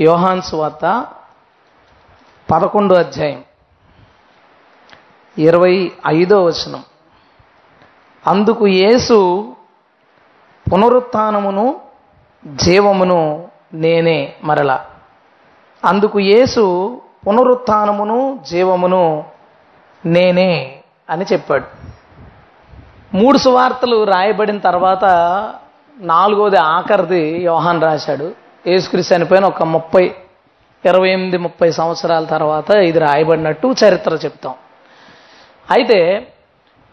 యోహాన్ సువార్త పదకొండో అధ్యాయం ఇరవై ఐదో వచనం. అందుకు యేసు పునరుత్నమును జీవమును నేనే మరల. అందుకు యేసు పునరుత్నమును జీవమును నేనే అని చెప్పాడు. మూడు సువార్తలు రాయబడిన తర్వాత నాలుగోది ఆఖరిది యోహాన్ రాశాడు. యేసుక్రీస్తు చనిపోయిన ఒక ముప్పై ఇరవై ఎనిమిది ముప్పై సంవత్సరాల తర్వాత ఇది రాయబడినట్టు చరిత్ర చెప్తాం. అయితే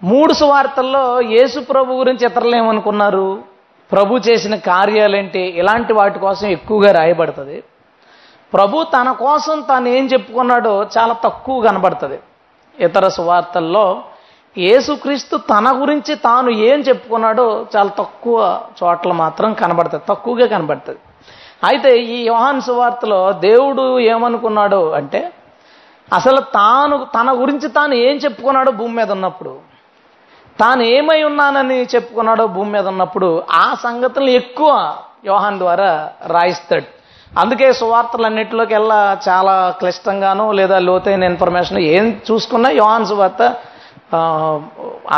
మూడు సువార్తల్లో యేసు ప్రభు గురించి ఇతరులు ఏమనుకున్నారు? ప్రభు చేసిన కార్యాలేంటి? ఇలాంటి వాటి కోసం ఎక్కువగా రాయబడుతుంది. ప్రభు తన కోసం తాను ఏం చెప్పుకున్నాడో చాలా తక్కువ కనబడుతుంది. ఇతర సువార్తల్లో యేసుక్రీస్తు తన గురించి తాను ఏం చెప్పుకున్నాడో చాలా తక్కువ చోట్ల మాత్రం కనబడుతుంది తక్కువగా కనబడుతుంది అయితే ఈ యోహాన్ సువార్తలో దేవుడు ఏమనుకున్నాడు అంటే అసలు తాను తన గురించి తాను ఏం చెప్పుకున్నాడో భూమి మీద ఉన్నప్పుడు తాను ఏమై ఉన్నానని చెప్పుకున్నాడో భూమి మీద ఉన్నప్పుడు ఆ సంగతులు ఎక్కువ యోహాన్ ద్వారా రాయిస్తాడు. అందుకే సువార్తలన్నింటిలోకి వెళ్ళా చాలా క్లిష్టంగానో లేదా లోతైన ఇన్ఫర్మేషన్ ఏం చూసుకున్నా యోహాన్ సువార్త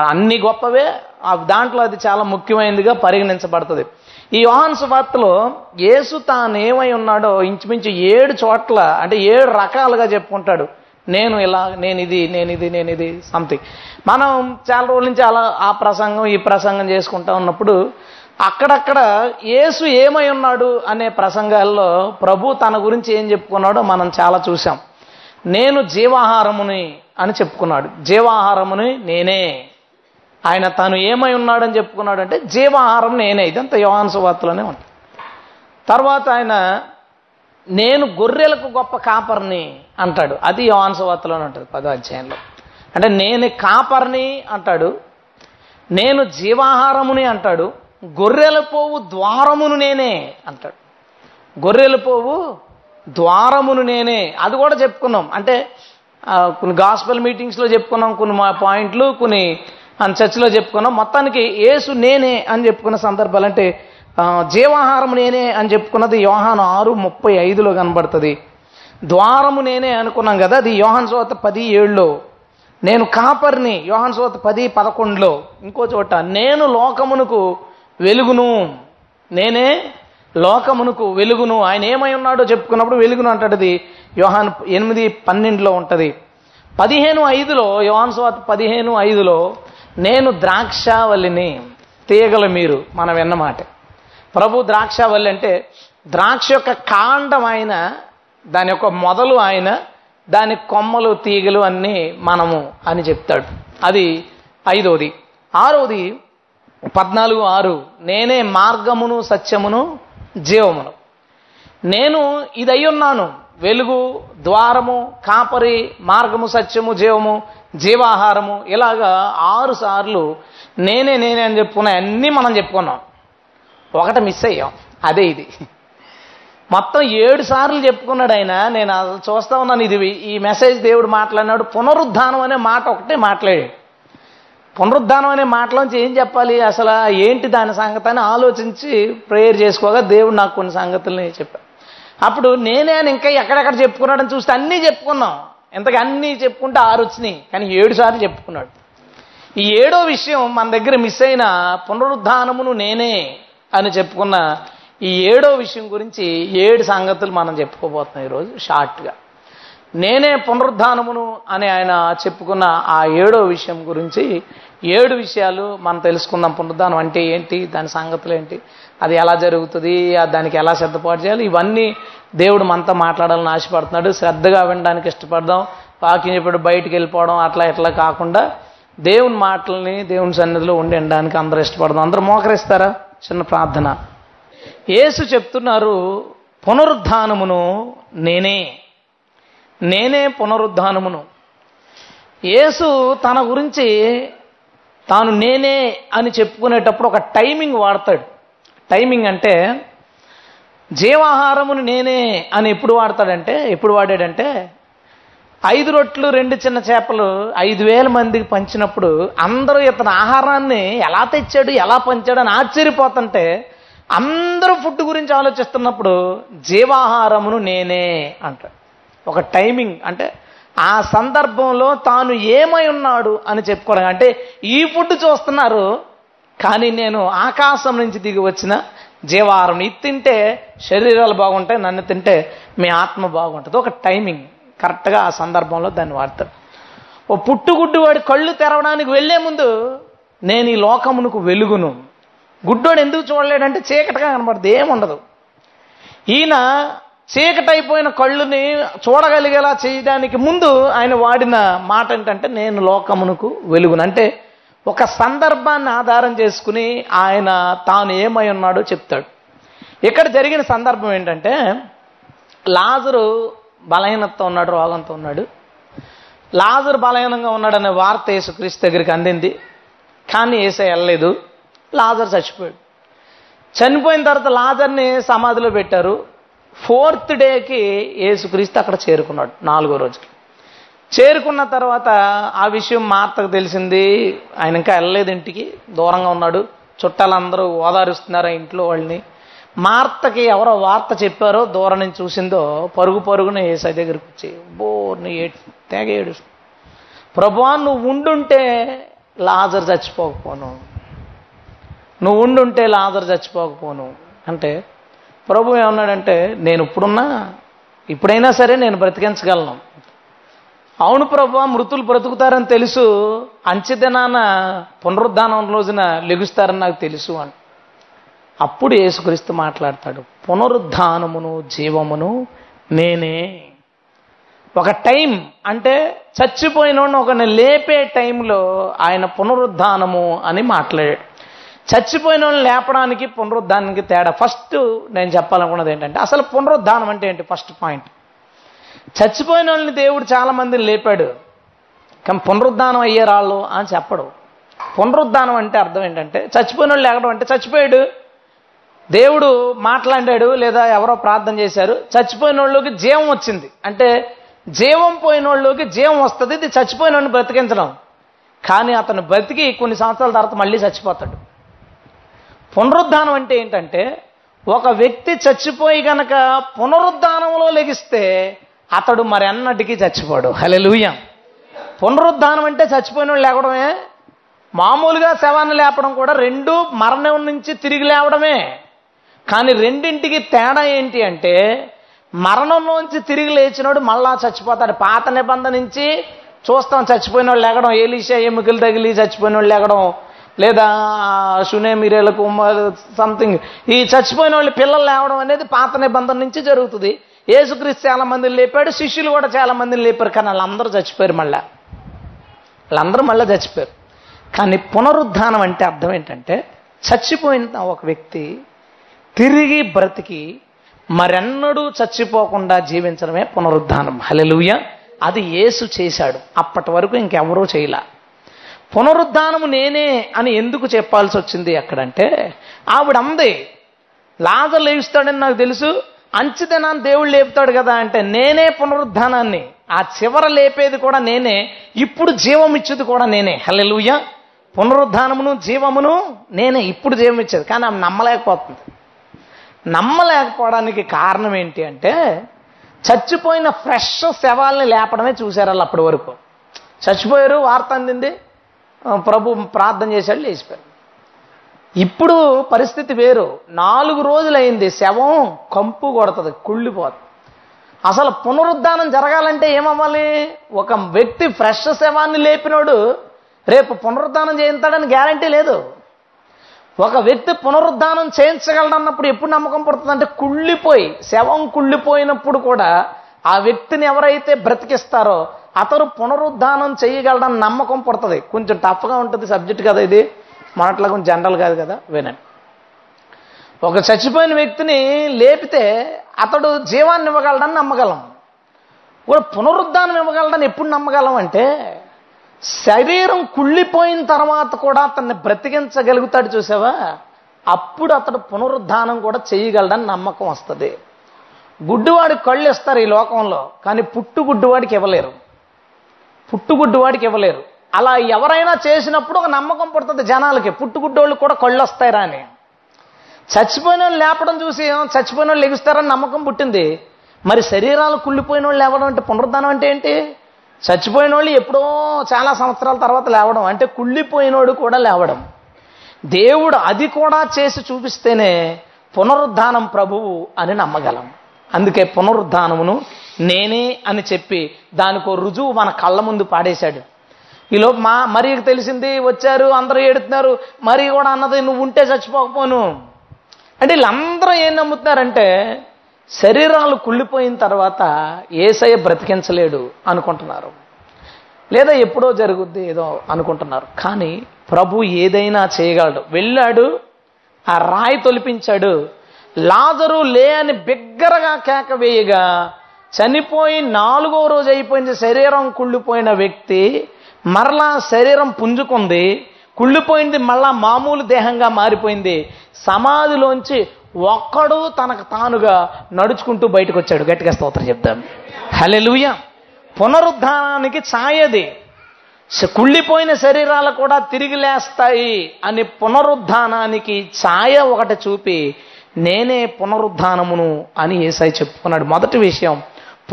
అన్ని గొప్పవే. ఆ దాంట్లో అది చాలా ముఖ్యమైనదిగా పరిగణించబడుతుంది. ఈ యోహాన్ సువార్తలో యేసు తాను ఏమై ఉన్నాడో ఇంచుమించు ఏడు చోట్ల అంటే ఏడు రకాలుగా చెప్పుకుంటాడు. నేను ఇలా నేను ఇది నేను ఇది నేను ఇది సంథింగ్ మనం చాలా రోజుల నుంచి అలా ఆ ప్రసంగం ఈ ప్రసంగం చేసుకుంటా ఉన్నప్పుడు అక్కడక్కడ యేసు ఏమై ఉన్నాడు అనే ప్రసంగాల్లో ప్రభు తన గురించి ఏం చెప్పుకున్నాడో మనం చాలా చూసాం నేను జీవాహారముని అని చెప్పుకున్నాడు. జీవాహారముని నేనే. ఆయన తాను ఏమై ఉన్నాడని చెప్పుకున్నాడు అంటే జీవాహారం నేనే. ఇదంతా యోహాన్ సువార్తలోనే ఉంటుంది తర్వాత ఆయన నేను గొర్రెలకు గొప్ప కాపర్ని అంటాడు. అది యోహాన్ సువార్తలోనే ఉంటుంది పదో అధ్యాయంలో. అంటే నేను కాపర్ని అంటాడు నేను జీవాహారముని అంటాడు గొర్రెల పోవు ద్వారమును నేనే అంటాడు. గొర్రెల పోవు ద్వారమును నేనే. అది కూడా చెప్పుకున్నాం. అంటే కొన్ని గాస్పల్ మీటింగ్స్లో చెప్పుకున్నాం కొన్ని మా పాయింట్లు కొన్ని అని చర్చిలో చెప్పుకున్నాం. మొత్తానికి ఏసు నేనే అని చెప్పుకున్న సందర్భాలు అంటే జీవాహారం నేనే అని చెప్పుకున్నది యోహాను ఆరు ముప్పై ఐదులో కనబడుతుంది. ద్వారము నేనే అనుకున్నాం కదా అది యోహాన్ సోత పది ఏడులో. నేను కాపర్ని యోహాన్ సోత పది పదకొండులో. ఇంకో చోట నేను లోకమునకు వెలుగును. నేనే లోకమునకు వెలుగును. ఆయన ఏమై ఉన్నాడో చెప్పుకున్నప్పుడు వెలుగును అంటాడు అది యోహాన్ ఎనిమిది పన్నెండులో ఉంటుంది. పదిహేను ఐదులో యోహాన్ సోత పదిహేను ఐదులో నేను ద్రాక్షావల్లిని తీగల మీరు మనం విన్నమాట. ప్రభు ద్రాక్షావల్లి అంటే ద్రాక్ష యొక్క కాండం ఆయన దాని యొక్క మొదలు ఆయన దాని కొమ్మలు తీగలు అన్నీ మనము అని చెప్తాడు. అది ఐదోది. ఆరోది పద్నాలుగు ఆరు. నేనే మార్గమును సత్యమును జీవమును. నేను ఇది ఉన్నాను. వెలుగు ద్వారము కాపరి మార్గము సత్యము జీవము జీవాహారము. ఇలాగా ఆరు సార్లు నేనే నేనే అని చెప్పుకున్న అన్నీ మనం చెప్పుకున్నాం. ఒకటి మిస్ అయ్యాం. అదే ఇది. మొత్తం ఏడు సార్లు చెప్పుకున్నాడు ఆయన. నేను అసలు చూస్తా ఉన్నాను ఇది. ఈ మెసేజ్ దేవుడు మాట్లాడినాడు. పునరుద్ధానం అనే మాట ఒకటే మాట్లాడాడు. పునరుద్ధానం అనే మాటలోంచి ఏం చెప్పాలి? అసలు ఏంటి దాని సంగతి అని ఆలోచించి ప్రేయర్ చేసుకోగా దేవుడు నాకు కొన్ని సంగతుల్ని చెప్పాను అప్పుడు నేనే అని ఇంకా ఎక్కడెక్కడ చెప్పుకున్నాడని చూస్తే అన్నీ చెప్పుకున్నాం. ఇంతకు అన్నీ చెప్పుకుంటే ఆరు వచ్చినాయి కానీ ఏడు సార్లు చెప్పుకున్నాడు. ఈ ఏడో విషయం మన దగ్గర మిస్ అయిన పునరుద్ధానమును నేనే అని చెప్పుకున్న ఈ ఏడో విషయం గురించి ఏడు సంగతులు మనం చెప్పుకోబోతున్నాం ఈరోజు షార్ట్గా. నేనే పునరుద్ధానమును అని ఆయన చెప్పుకున్న ఆ ఏడో విషయం గురించి ఏడు విషయాలు మనం తెలుసుకుందాం. పునరుద్ధానం అంటే ఏంటి? దాని సంగతులు ఏంటి? అది ఎలా జరుగుతుంది ఆ దానికి ఎలా సిద్ధపాటు చేయాలి ఇవన్నీ దేవుడు మనతో మాట్లాడాలని ఆశపడుతున్నాడు. శ్రద్ధగా వినడానికి ఇష్టపడదాం. వాకింగ్ చెప్పాడు బయటికి వెళ్ళిపోవడం అట్లా ఇట్లా కాకుండా దేవుని మాటల్ని దేవుని సన్నిధిలో ఉండి వినడానికి అందరూ ఇష్టపడదాం. అందరూ మోకరిస్తారా? చిన్న ప్రార్థన. యేసు చెప్తున్నారు పునరుద్ధానమును నేనే. నేనే పునరుద్ధానమును. యేసు తన గురించి తాను నేనే అని చెప్పుకునేటప్పుడు ఒక టైమింగ్ వాడతాడు. టైమింగ్ అంటే జీవాహారమును నేనే అని ఎప్పుడు వాడతాడంటే ఎప్పుడు వాడాడంటే ఐదు రొట్లు రెండు చిన్న చేపలు ఐదు వేల మందికి పంచినప్పుడు అందరూ ఇతని ఆహారాన్ని ఎలా తెచ్చాడు ఎలా పంచాడు అని ఆశ్చర్యపోతుంటే అందరూ ఫుడ్ గురించి ఆలోచిస్తున్నప్పుడు జీవాహారమును నేనే అంటాడు. ఒక టైమింగ్ అంటే ఆ సందర్భంలో తాను ఏమై ఉన్నాడు అని చెప్పుకోవడం. అంటే ఈ ఫుడ్ చూస్తున్నారు కానీ నేను ఆకాశం నుంచి దిగి వచ్చిన జీవాహారం ఇది తింటే శరీరాలు బాగుంటాయి నన్ను తింటే మీ ఆత్మ బాగుంటుంది. ఒక టైమింగ్ కరెక్ట్గా ఆ సందర్భంలో దాన్ని వాడతారు. ఓ పుట్టుగుడ్డు వాడి కళ్ళు తెరవడానికి వెళ్ళే ముందు నేను ఈ లోకమునకు వెలుగును. గుడ్డోడు ఎందుకు చూడలేడంటే చీకటిగా కనబడదు ఏముండదు. ఈయన చీకటైపోయిన కళ్ళుని చూడగలిగేలా చేయడానికి ముందు ఆయన వాడిన మాట ఏంటంటే నేను లోకమునకు వెలుగును. అంటే ఒక సందర్భాన్ని ఆధారం చేసుకుని ఆయన తాను ఏమై ఉన్నాడో చెప్తాడు. ఇక్కడ జరిగిన సందర్భం ఏంటంటే లాజరు బలహీనతతో ఉన్నాడు రోగంతో ఉన్నాడు. లాజరు బలహీనంగా ఉన్నాడనే వార్త యేసుక్రీస్తు దగ్గరికి అందింది. కానీ ఏసై వెళ్ళలేదు. లాజర్ చచ్చిపోయాడు. చనిపోయిన తర్వాత లాజర్ని సమాధిలో పెట్టారు. ఫోర్త్ డేకి యేసుక్రీస్తు అక్కడ చేరుకున్నాడు నాలుగో రోజుకి. చేరుకున్న తర్వాత ఆ విషయం మా అత్తకు తెలిసింది. ఆయన ఇంకా వెళ్ళలేదు ఇంటికి. దూరంగా ఉన్నాడు. చుట్టాలందరూ ఓదారుస్తున్నారు ఆ ఇంట్లో వాళ్ళని. మార్తకి ఎవరో వార్త చెప్పారో దూరం నుంచి చూసిందో పరుగు పరుగున ఏసై దగ్గరికి వచ్చి బోర్ని ఏడు తెగ ఏడు. ప్రభా నువ్వు ఉండుంటే లాజర్ చచ్చిపోకపోను. నువ్వు ఉండుంటే లాజర్ చచ్చిపోకపోను. అంటే ప్రభు ఏమన్నాడంటే నేను ఇప్పుడున్నా ఇప్పుడైనా సరే నేను బ్రతికించగలను. అవును ప్రభు మృతులు బ్రతుకుతారని తెలుసు. అంచెదినాన పునరుద్ధానం రోజున లెగుస్తారని నాకు తెలుసు అని. అప్పుడు యేసుక్రీస్తు మాట్లాడతాడు పునరుద్ధానమును జీవమును నేనే. ఒక టైం అంటే చచ్చిపోయిన ఒకని లేపే టైంలో ఆయన పునరుద్ధానము అని మాట్లాడాడు. చచ్చిపోయిన వాళ్ళని లేపడానికి పునరుద్ధానానికి తేడా ఫస్ట్ నేను చెప్పాలనుకున్నది ఏంటంటే అసలు పునరుద్ధానం అంటే ఏంటి? First point. చచ్చిపోయిన వాళ్ళని దేవుడు చాలా మందిని లేపాడు. కానీ పునరుద్ధానం అయ్యే రాళ్ళు అని చెప్పడు. పునరుద్ధానం అంటే అర్థం ఏంటంటే చచ్చిపోయిన వాళ్ళు లేకడం అంటే చచ్చిపోయాడు. దేవుడు మాట్లాడాడు లేదా ఎవరో ప్రార్థన చేశారు. చచ్చిపోయిన వాళ్ళకి జీవం వచ్చింది. అంటే జీవం పోయిన వాళ్ళకి జీవం వస్తుంది ఇది చచ్చిపోయిన వాళ్ళని బ్రతికించడం. కానీ అతను బ్రతికి కొన్ని సంవత్సరాల తర్వాత మళ్ళీ చచ్చిపోతాడు. పునరుద్ధానం అంటే ఏంటంటే ఒక వ్యక్తి చచ్చిపోయి గనక పునరుద్ధానంలో లెగిస్తే అతడు మరి అన్నటికీ చచ్చిపోడు. హలెలుయ పునరుద్ధానం అంటే చచ్చిపోయిన వాళ్ళు లేవడమే. మామూలుగా శవాన్ని లేపడం కూడా రెండు మరణం నుంచి తిరిగి లేవడమే. కానీ రెండింటికి తేడా ఏంటి అంటే మరణంలోంచి తిరిగి లేచినోడు మళ్ళా చచ్చిపోతాడు. పాత నిబంధన నుంచి చూస్తాం చచ్చిపోయిన వాళ్ళు లేగడం ఏలిషా ఎముకలు తగిలి చచ్చిపోయిన వాళ్ళు లేగడం లేదా సునే మిరేల కుమార్ సంథింగ్ ఈ చచ్చిపోయిన వాళ్ళు పిల్లలు లేవడం అనేది పాత నిబంధన నుంచి జరుగుతుంది. యేసుక్రీస్తు చాలా మందిని లేపాడు శిష్యులు కూడా చాలా మందిని లేపారు కానీ వాళ్ళందరూ చచ్చిపోయారు మళ్ళా. వాళ్ళందరూ మళ్ళీ చచ్చిపోయారు. కానీ పునరుద్ధానం అంటే అర్థం ఏంటంటే చచ్చిపోయిన ఒక వ్యక్తి తిరిగి బ్రతికి మరెన్నడూ చచ్చిపోకుండా జీవించడమే పునరుద్ధానం. హలెలుయ అది యేసు చేశాడు. అప్పటి వరకు ఇంకెవరూ చేయలే. పునరుద్ధానము నేనే అని ఎందుకు చెప్పాల్సి వచ్చింది అక్కడంటే ఆవిడ అంది లాజర్ లేవిస్తాడని నాకు తెలుసు అంచుదనాన్ని దేవుడు లేపుతాడు కదా అంటే నేనే పునరుద్ధానాన్ని. ఆ చివర లేపేది కూడా నేనే ఇప్పుడు జీవం ఇచ్చేది కూడా నేనే. హల్లెలూయ. పునరుద్ధానమును జీవమును నేనే ఇప్పుడు జీవం ఇచ్చేది. కానీ ఆమె నమ్మలేకపోతుంది. నమ్మలేకపోవడానికి కారణం ఏంటి అంటే చచ్చిపోయిన ఫ్రెష్ శవాల్ని లేపడమే చూశారు వాళ్ళు అప్పటి వరకు. చచ్చిపోయారు వార్త అందింది ప్రభు ప్రార్థన చేశాడు లేచిపోయారు. ఇప్పుడు పరిస్థితి వేరు. నాలుగు రోజులైంది శవం కంపు కొడుతుంది కుళ్ళిపోతుంది. అసలు పునరుద్ధానం జరగాలంటే ఏమవ్వాలి? ఒక వ్యక్తి ఫ్రెష్ శవాన్ని లేపినోడు రేపు పునరుద్ధానం చేయిస్తాడని గ్యారంటీ లేదు. ఒక వ్యక్తి పునరుద్ధానం చేయించగలడన్నప్పుడు ఎప్పుడు నమ్మకం పడుతుందంటే కుళ్ళిపోయి శవం కుళ్ళిపోయినప్పుడు కూడా ఆ వ్యక్తిని ఎవరైతే బ్రతికిస్తారో అతను పునరుద్ధానం చేయగలడని నమ్మకం పడుతుంది. కొంచెం టఫ్గా ఉంటుంది సబ్జెక్ట్ కదా ఇది. మనట్లా కొంచెం జనరల్ కాదు కదా వినండి ఒక చచ్చిపోయిన వ్యక్తిని లేపితే అతడు జీవాన్ని ఇవ్వగలడని నమ్మగలం. కూడా పునరుద్ధానం ఇవ్వగలడని ఎప్పుడు నమ్మగలం అంటే శరీరం కుళ్ళిపోయిన తర్వాత కూడా అతన్ని బ్రతికించగలుగుతాడు చూసావా? అప్పుడు అతడు పునరుద్ధానం కూడా చేయగలడని నమ్మకం వస్తుంది. గుడ్డివాడికి కళ్ళు ఇస్తారు ఈ లోకంలో కానీ పుట్టుగుడ్డివాడికి ఇవ్వలేరు. పుట్టుగుడ్డివాడికి ఇవ్వలేరు. అలా ఎవరైనా చేసినప్పుడు ఒక నమ్మకం పడుతుంది జనాలకి. పుట్టుగుడ్డోళ్ళు కూడా కళ్ళు వస్తాయిరా అని. చచ్చిపోయిన వాళ్ళు లేపడం చూసి చచ్చిపోయిన వాళ్ళు లెగుస్తారని నమ్మకం పుట్టింది. మరి శరీరాలు కుళ్ళిపోయిన వాళ్ళు లేవడం అంటే పునరుద్ధానం అంటే ఏంటి? చచ్చిపోయిన వాళ్ళు ఎప్పుడో చాలా సంవత్సరాల తర్వాత లేవడం. అంటే కుళ్ళిపోయినోడు కూడా లేవడం. దేవుడు అది కూడా చేసి చూపిస్తేనే పునరుద్ధానం ప్రభువు అని నమ్మగలం. అందుకే పునరుద్ధానమును నేనే అని చెప్పి దానికో రుజువు మన కళ్ళ ముందు పాడేశాడు. ఈలోపు మా మరీకి తెలిసింది వచ్చారు అందరూ ఏడుతున్నారు. మరి కూడా అన్నది నువ్వు ఉంటే చచ్చిపోకపోను. అంటే వీళ్ళందరూ ఏం నమ్ముతున్నారంటే శరీరాలు కుళ్ళిపోయిన తర్వాత ఏసయ్య బ్రతికించలేడు అనుకుంటున్నారు. లేదా ఎప్పుడో జరుగుద్ది ఏదో అనుకుంటున్నారు. కానీ ప్రభు ఏదైనా చేయగలడు. వెళ్ళాడు ఆ రాయి తొలిపించాడు. లాజరు లే అని బిగ్గరగా కేక వేయగా చనిపోయి నాలుగో రోజు అయిపోయింది శరీరం కుళ్ళిపోయిన వ్యక్తి మరలా శరీరం పుంజుకుంది కుళ్ళిపోయింది మళ్ళా మామూలు దేహంగా మారిపోయింది. సమాధిలోంచి ఒక్కడు తనకు తానుగా నడుచుకుంటూ బయటకు వచ్చాడు గట్టిగా స్తోత్రం చెప్తాం హలెలుయ పునరుద్ధానానికి ఛాయది. కుళ్ళిపోయిన శరీరాలు కూడా తిరిగి లేస్తాయి అని పునరుద్ధానానికి ఛాయ ఒకటి చూపి నేనే పునరుద్ధానమును అని ఏసై చెప్పుకున్నాడు. మొదటి విషయం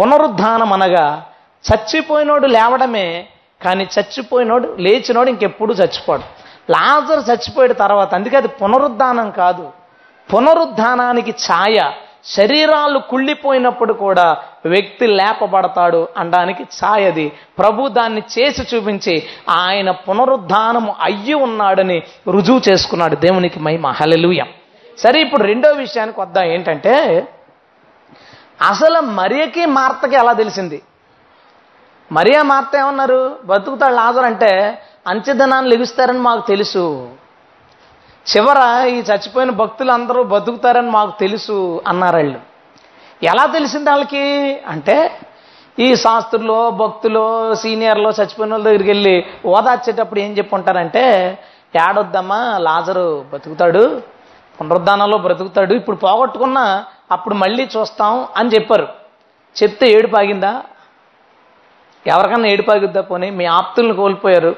పునరుద్ధానం అనగా చచ్చిపోయినోడు లేవడమే కానీ చచ్చిపోయినోడు లేచినోడు ఇంకెప్పుడు చచ్చిపోడు. లాజర్ చచ్చిపోయిన తర్వాత అందుకే అది పునరుద్ధానం కాదు. పునరుద్ధానానికి ఛాయ శరీరాలు కుళ్ళిపోయినప్పుడు కూడా వ్యక్తి లేపబడతాడు అనడానికి ఛాయది. ప్రభు దాన్ని చేసి చూపించి ఆయన పునరుద్ధానము అయ్యి ఉన్నాడని రుజువు చేసుకున్నాడు దేవునికి మహిమ. మహలలుయ సరే ఇప్పుడు రెండో విషయానికి వద్దాం. ఏంటంటే అసలు మరియకి మార్తకి ఎలా తెలిసింది? మరియా మార్త ఏమన్నారు? బతుకుతాడు లాజర్ అంటే అంచెదనాన్ని లభిస్తారని మాకు తెలుసు. చివర ఈ చచ్చిపోయిన భక్తులు అందరూ బతుకుతారని మాకు తెలుసు అన్నారు వాళ్ళు. ఎలా తెలిసింది వాళ్ళకి? అంటే ఈ శాస్త్రులు భక్తులు సీనియర్లు చచ్చిపోయిన వాళ్ళ దగ్గరికి వెళ్ళి ఓదార్చేటప్పుడు ఏం చెప్పుంటారంటే ఏడొద్దమ్మా లాజరు బతుకుతాడు పునరుద్ధానంలో బ్రతుకుతాడు ఇప్పుడు పోగొట్టుకున్నా అప్పుడు మళ్ళీ చూస్తాం అని చెప్పారు. చెప్తే ఏడు పాగిందా ఎవరికన్నా ఏడుపు పోనీ? మీ ఆప్తుల్ని కోల్పోయారు.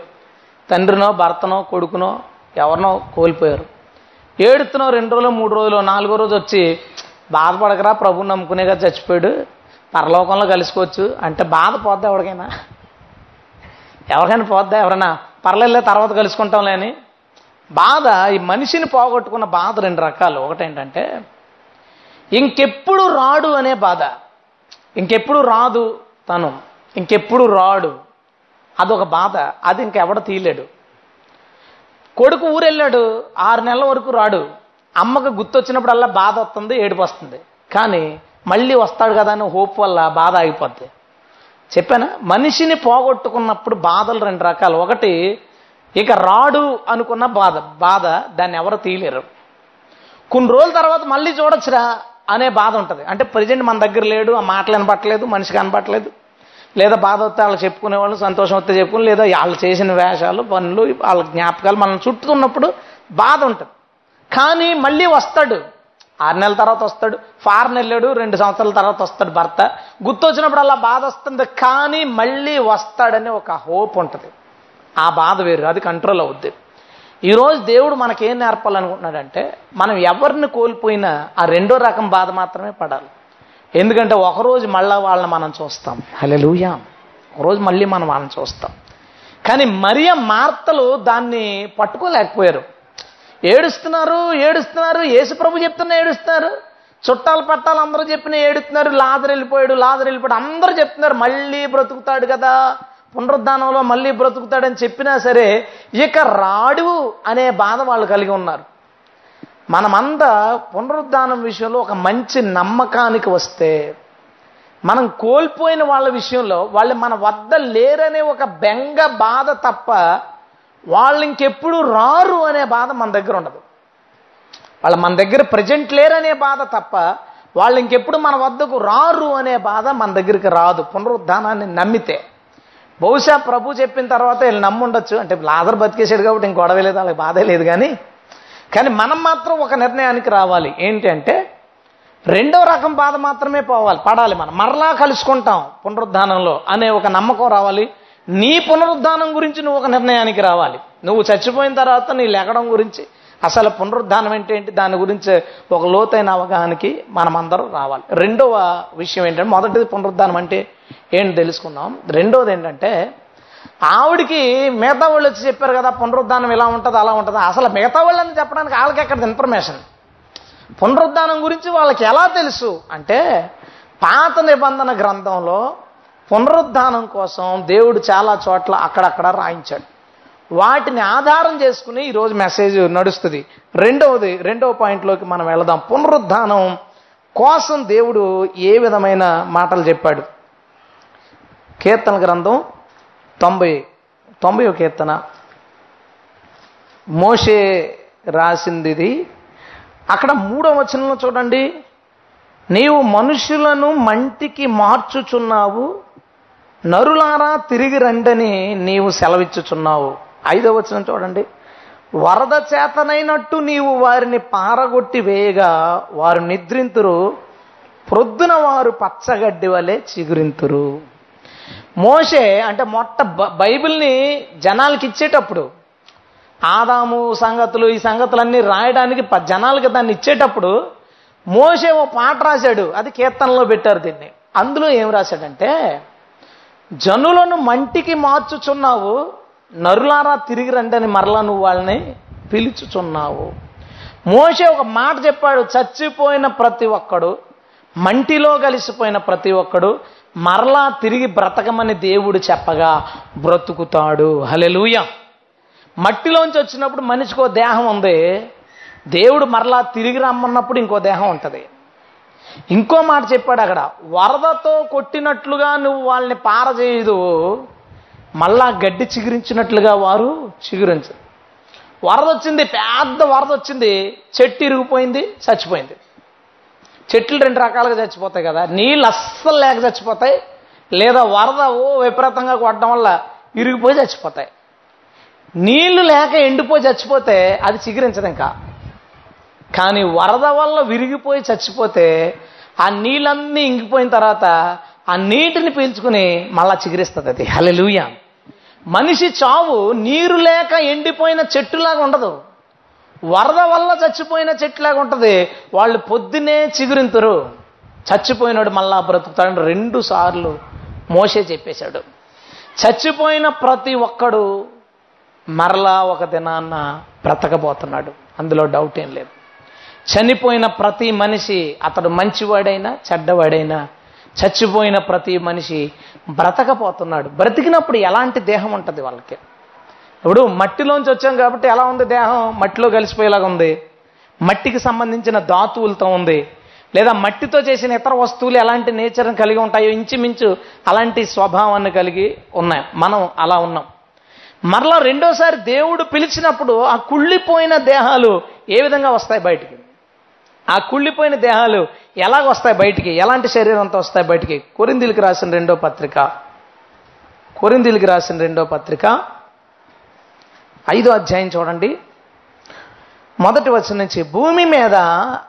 తండ్రినో భర్తనో కొడుకునో ఎవరినో కోల్పోయారు. ఏడుతున్నో రెండు రోజులు మూడు రోజులు నాలుగో రోజు వచ్చి బాధపడకరా ప్రభుని నమ్ముకునేగా చచ్చిపోయాడు. పరలోకంలో కలుసుకోవచ్చు అంటే బాధ పోద్దా ఎవరికైనా? ఎవరికైనా పోద్దా ఎవరైనా పర్లేదులే తర్వాత కలుసుకుంటాంలే అని. బాధ ఈ మనిషిని పోగొట్టుకున్న బాధ రెండు రకాలు. ఒకటేంటంటే ఇంకెప్పుడు రాడు అనే బాధ. ఇంకెప్పుడు రాదు తను. ఇంకెప్పుడు రాడు. అదొక బాధ. అది ఇంకెవడ తీయలేడు. కొడుకు ఊరెళ్ళాడు. ఆరు నెలల వరకు రాడు. అమ్మకు గుర్తొచ్చినప్పుడల్లా బాధ వస్తుంది ఏడుపు వస్తుంది. కానీ మళ్ళీ వస్తాడు కదా అని హోప్ వల్ల బాధ ఆగిపోద్ది. చెప్పానా? మనిషిని పోగొట్టుకున్నప్పుడు బాధలు రెండు రకాలు. ఒకటి ఇక రాడు అనుకున్న బాధ. బాధ దాన్ని ఎవరు తీయలేరు. కొన్ని రోజుల తర్వాత మళ్ళీ చూడొచ్చురా అనే బాధ ఉంటుంది. అంటే ప్రజెంట్ మన దగ్గర లేడు ఆ మాటలు వినపట్లేదు మనిషి కనపట్లేదు లేదా బాధ వస్తే వాళ్ళు చెప్పుకునేవాళ్ళు సంతోషం వస్తే చెప్పుకుని లేదా వాళ్ళు చేసిన వేషాలు పనులు వాళ్ళ జ్ఞాపకాలు మనం చుట్టుతున్నప్పుడు బాధ ఉంటుంది. కానీ మళ్ళీ వస్తాడు. ఆరు నెలల తర్వాత వస్తాడు. ఫారెన్ వెళ్ళాడు రెండు సంవత్సరాల తర్వాత వస్తాడు భర్త. గుర్తొచ్చినప్పుడు అలా బాధ వస్తుంది. కానీ మళ్ళీ వస్తాడని ఒక హోప్ ఉంటుంది. ఆ బాధ వేరు అది కంట్రోల్ అవుద్ది. ఈరోజు దేవుడు మనకేం నేర్పాలనుకుంటున్నాడంటే మనం ఎవరిని కోల్పోయినా ఆ రెండో రకం బాధ మాత్రమే పడాలి. ఎందుకంటే ఒకరోజు మళ్ళా వాళ్ళని మనం చూస్తాం. హలెలుయా ఒకరోజు మళ్ళీ మనం వాళ్ళని చూస్తాం. కానీ మరియ మార్తలు దాన్ని పట్టుకోలేకపోయారు. ఏడుస్తున్నారు ఏడుస్తున్నారు యేసుప్రభు చెప్తున్నా ఏడుస్తున్నారు. చుట్టాలు పట్టాలు అందరూ చెప్పిన ఏడుస్తున్నారు లాదరు వెళ్ళిపోయాడు లాదరు వెళ్ళిపోయాడు. అందరూ చెప్తున్నారు మళ్ళీ బ్రతుకుతాడు కదా. పునరుద్ధానంలో మళ్ళీ బ్రతుకుతాడని చెప్పినా సరే ఇక రాడు అనే బాధ వాళ్ళు కలిగి ఉన్నారు. మనమంతా పునరుద్ధానం విషయంలో ఒక మంచి నమ్మకానికి వస్తే మనం కోల్పోయిన వాళ్ళ విషయంలో వాళ్ళు మన వద్ద లేరనే ఒక బెంగ బాధ తప్ప వాళ్ళు ఇంకెప్పుడు రారు అనే బాధ మన దగ్గర ఉండదు. వాళ్ళు మన దగ్గర ప్రజెంట్ లేరనే బాధ తప్ప వాళ్ళు ఇంకెప్పుడు మన వద్దకు రారు అనే బాధ మన దగ్గరికి రాదు పునరుద్ధానాన్ని నమ్మితే. బహుశా ప్రభు చెప్పిన తర్వాత వీళ్ళు నమ్ముండొచ్చు. అంటే లాదర్ బతికేసాడు కాబట్టి ఇంకొడవలేదు గొడవ లేదు వాళ్ళకి బాధే లేదు కానీ కానీ మనం మాత్రం ఒక నిర్ణయానికి రావాలి. ఏంటంటే రెండో రకం బాధ మాత్రమే పోవాలి పడాలి మనం. మరలా కలుసుకుంటాం పునరుద్ధానంలో అనే ఒక నమ్మకం రావాలి. నీ పునరుద్ధానం గురించి నువ్వు ఒక నిర్ణయానికి రావాలి. నువ్వు చచ్చిపోయిన తర్వాత నీ లెగడం గురించి అసలు పునరుద్ధానం అంటే ఏంటి? దాని గురించి ఒక లోతైన అవగాహనకి మనమందరం రావాలి. రెండవ విషయం ఏంటంటే మొదటిది పునరుద్ధానం అంటే ఏంటి తెలుసుకుందాం. రెండవది ఏంటంటే ఆవిడికి మిగతా వాళ్ళు వచ్చి చెప్పారు కదా పునరుద్ధానం ఇలా ఉంటుంది అలా ఉంటుంది. అసలు మిగతా వాళ్ళని చెప్పడానికి వాళ్ళకి ఎక్కడ ఇన్ఫర్మేషన్ పునరుద్ధానం గురించి వాళ్ళకి ఎలా తెలుసు? అంటే పాత నిబంధన గ్రంథంలో పునరుద్ధానం కోసం దేవుడు చాలా చోట్ల అక్కడక్కడ రాయించాడు. వాటిని ఆధారం చేసుకుని ఈరోజు మెసేజ్ నడుస్తుంది. రెండవది రెండవ పాయింట్లోకి మనం వెళదాం. పునరుద్ధానం కోసం దేవుడు ఏ విధమైన మాటలు చెప్పాడు? కీర్తన గ్రంథం తొంభై తొంభై కీర్తన మోషే రాసింది ఇది అక్కడ మూడవ వచనంలో చూడండి. నీవు మనుషులను మంటికి మార్చుచున్నావు. నరులారా తిరిగి రండని నీవు సెలవిచ్చుచున్నావు. ఐదవ వచనం చూడండి. వరద చేతనైనట్టు నీవు వారిని పారగొట్టి వేయగా వారు నిద్రింతురు. ప్రొద్దున వారు పచ్చగడ్డి వలె చిగురింతురు. మోషే అంటే మొట్ట బైబిల్ని జనాలకి ఇచ్చేటప్పుడు ఆదాము సంగతులు ఈ సంగతులన్నీ రాయడానికి ప- జనాలకి దాన్ని ఇచ్చేటప్పుడు మోషే ఓ పాట రాశాడు. అది కీర్తనలో పెట్టారు దీన్ని. అందులో ఏం రాశాడంటే జనులను మంటికి మార్చుచున్నావు నరులారా తిరిగి రండని మరలా నువ్వు వాళ్ళని పిలుచుచున్నావు. మోషే ఒక మాట చెప్పాడు చచ్చిపోయిన ప్రతి ఒక్కడు మంటిలో కలిసిపోయిన ప్రతి ఒక్కడు మరలా తిరిగి బ్రతకమని దేవుడు చెప్పగా బ్రతుకుతాడు. హలెలూయ మట్టిలోంచి వచ్చినప్పుడు మనిషికి దేహం ఉంది. దేవుడు మరలా తిరిగి రమ్మన్నప్పుడు ఇంకో దేహం ఉంటుంది. ఇంకో మాట చెప్పాడు అక్కడ వరదతో కొట్టినట్లుగా నువ్వు వాళ్ళని పారజేయదు. మళ్ళా గడ్డి చిగురించినట్లుగా వారు చిగురించరు. వరద వచ్చింది పెద్ద వరద వచ్చింది చెట్టు ఇరిగిపోయింది చచ్చిపోయింది. చెట్లు రెండు రకాలుగా చచ్చిపోతాయి కదా. నీళ్ళు అస్సలు లేక చచ్చిపోతాయి. లేదా వరద ఓ విపరీతంగా కొట్టడం వల్ల ఇరిగిపోయి చచ్చిపోతాయి. నీళ్ళు లేక ఎండిపోయి చచ్చిపోతే అది చిగురించదు ఇంకా. కానీ వరద వల్ల విరిగిపోయి చచ్చిపోతే ఆ నీళ్ళన్నీ ఇంగిపోయిన తర్వాత ఆ నీటిని పీల్చుకుని మళ్ళా చిగురిస్తుంది అది. హలెలుయ మనిషి చావు నీరు లేక ఎండిపోయిన చెట్టులాగా ఉండదు. వరద వల్ల చచ్చిపోయిన చెట్టులాగా ఉంటుంది. వాళ్ళు పొద్దునే చిగురింతురు. చచ్చిపోయినాడు మళ్ళా బ్రతుకుతాడని రెండు సార్లు మోసే చెప్పేశాడు. చచ్చిపోయిన ప్రతి ఒక్కడు మరలా ఒక దినాన్న బ్రతకబోతున్నాడు. అందులో డౌట్ ఏం లేదు. చనిపోయిన ప్రతి మనిషి అతడు మంచివాడైనా చెడ్డవాడైనా చచ్చిపోయిన ప్రతి మనిషి బ్రతకపోతున్నాడు బ్రతికినప్పుడు ఎలాంటి దేహం ఉంటుంది వాళ్ళకి? ఇప్పుడు మట్టిలోంచి వచ్చాం కాబట్టి ఎలా ఉంది దేహం? మట్టిలో కలిసిపోయేలాగా ఉంది. మట్టికి సంబంధించిన ధాతువులతో ఉంది. లేదా మట్టితో చేసిన ఇతర వస్తువులు ఎలాంటి నేచర్ని కలిగి ఉంటాయో ఇంచుమించు అలాంటి స్వభావాన్ని కలిగి ఉన్నాయి. మనం అలా ఉన్నాం. మరలా రెండోసారి దేవుడు పిలిచినప్పుడు ఆ కుళ్ళిపోయిన దేహాలు ఏ విధంగా వస్తాయి బయటికి? ఆ కుళ్ళిపోయిన దేహాలు ఎలాగ వస్తాయి బయటికి? ఎలాంటి శరీరంతో వస్తాయి బయటికి? కొరిందిలికి రాసిన రెండో పత్రిక. కొరిందిలికి రాసిన రెండో పత్రిక. ఐదో అధ్యాయం చూడండి. మొదటి వచ్చిన నుంచి భూమి మీద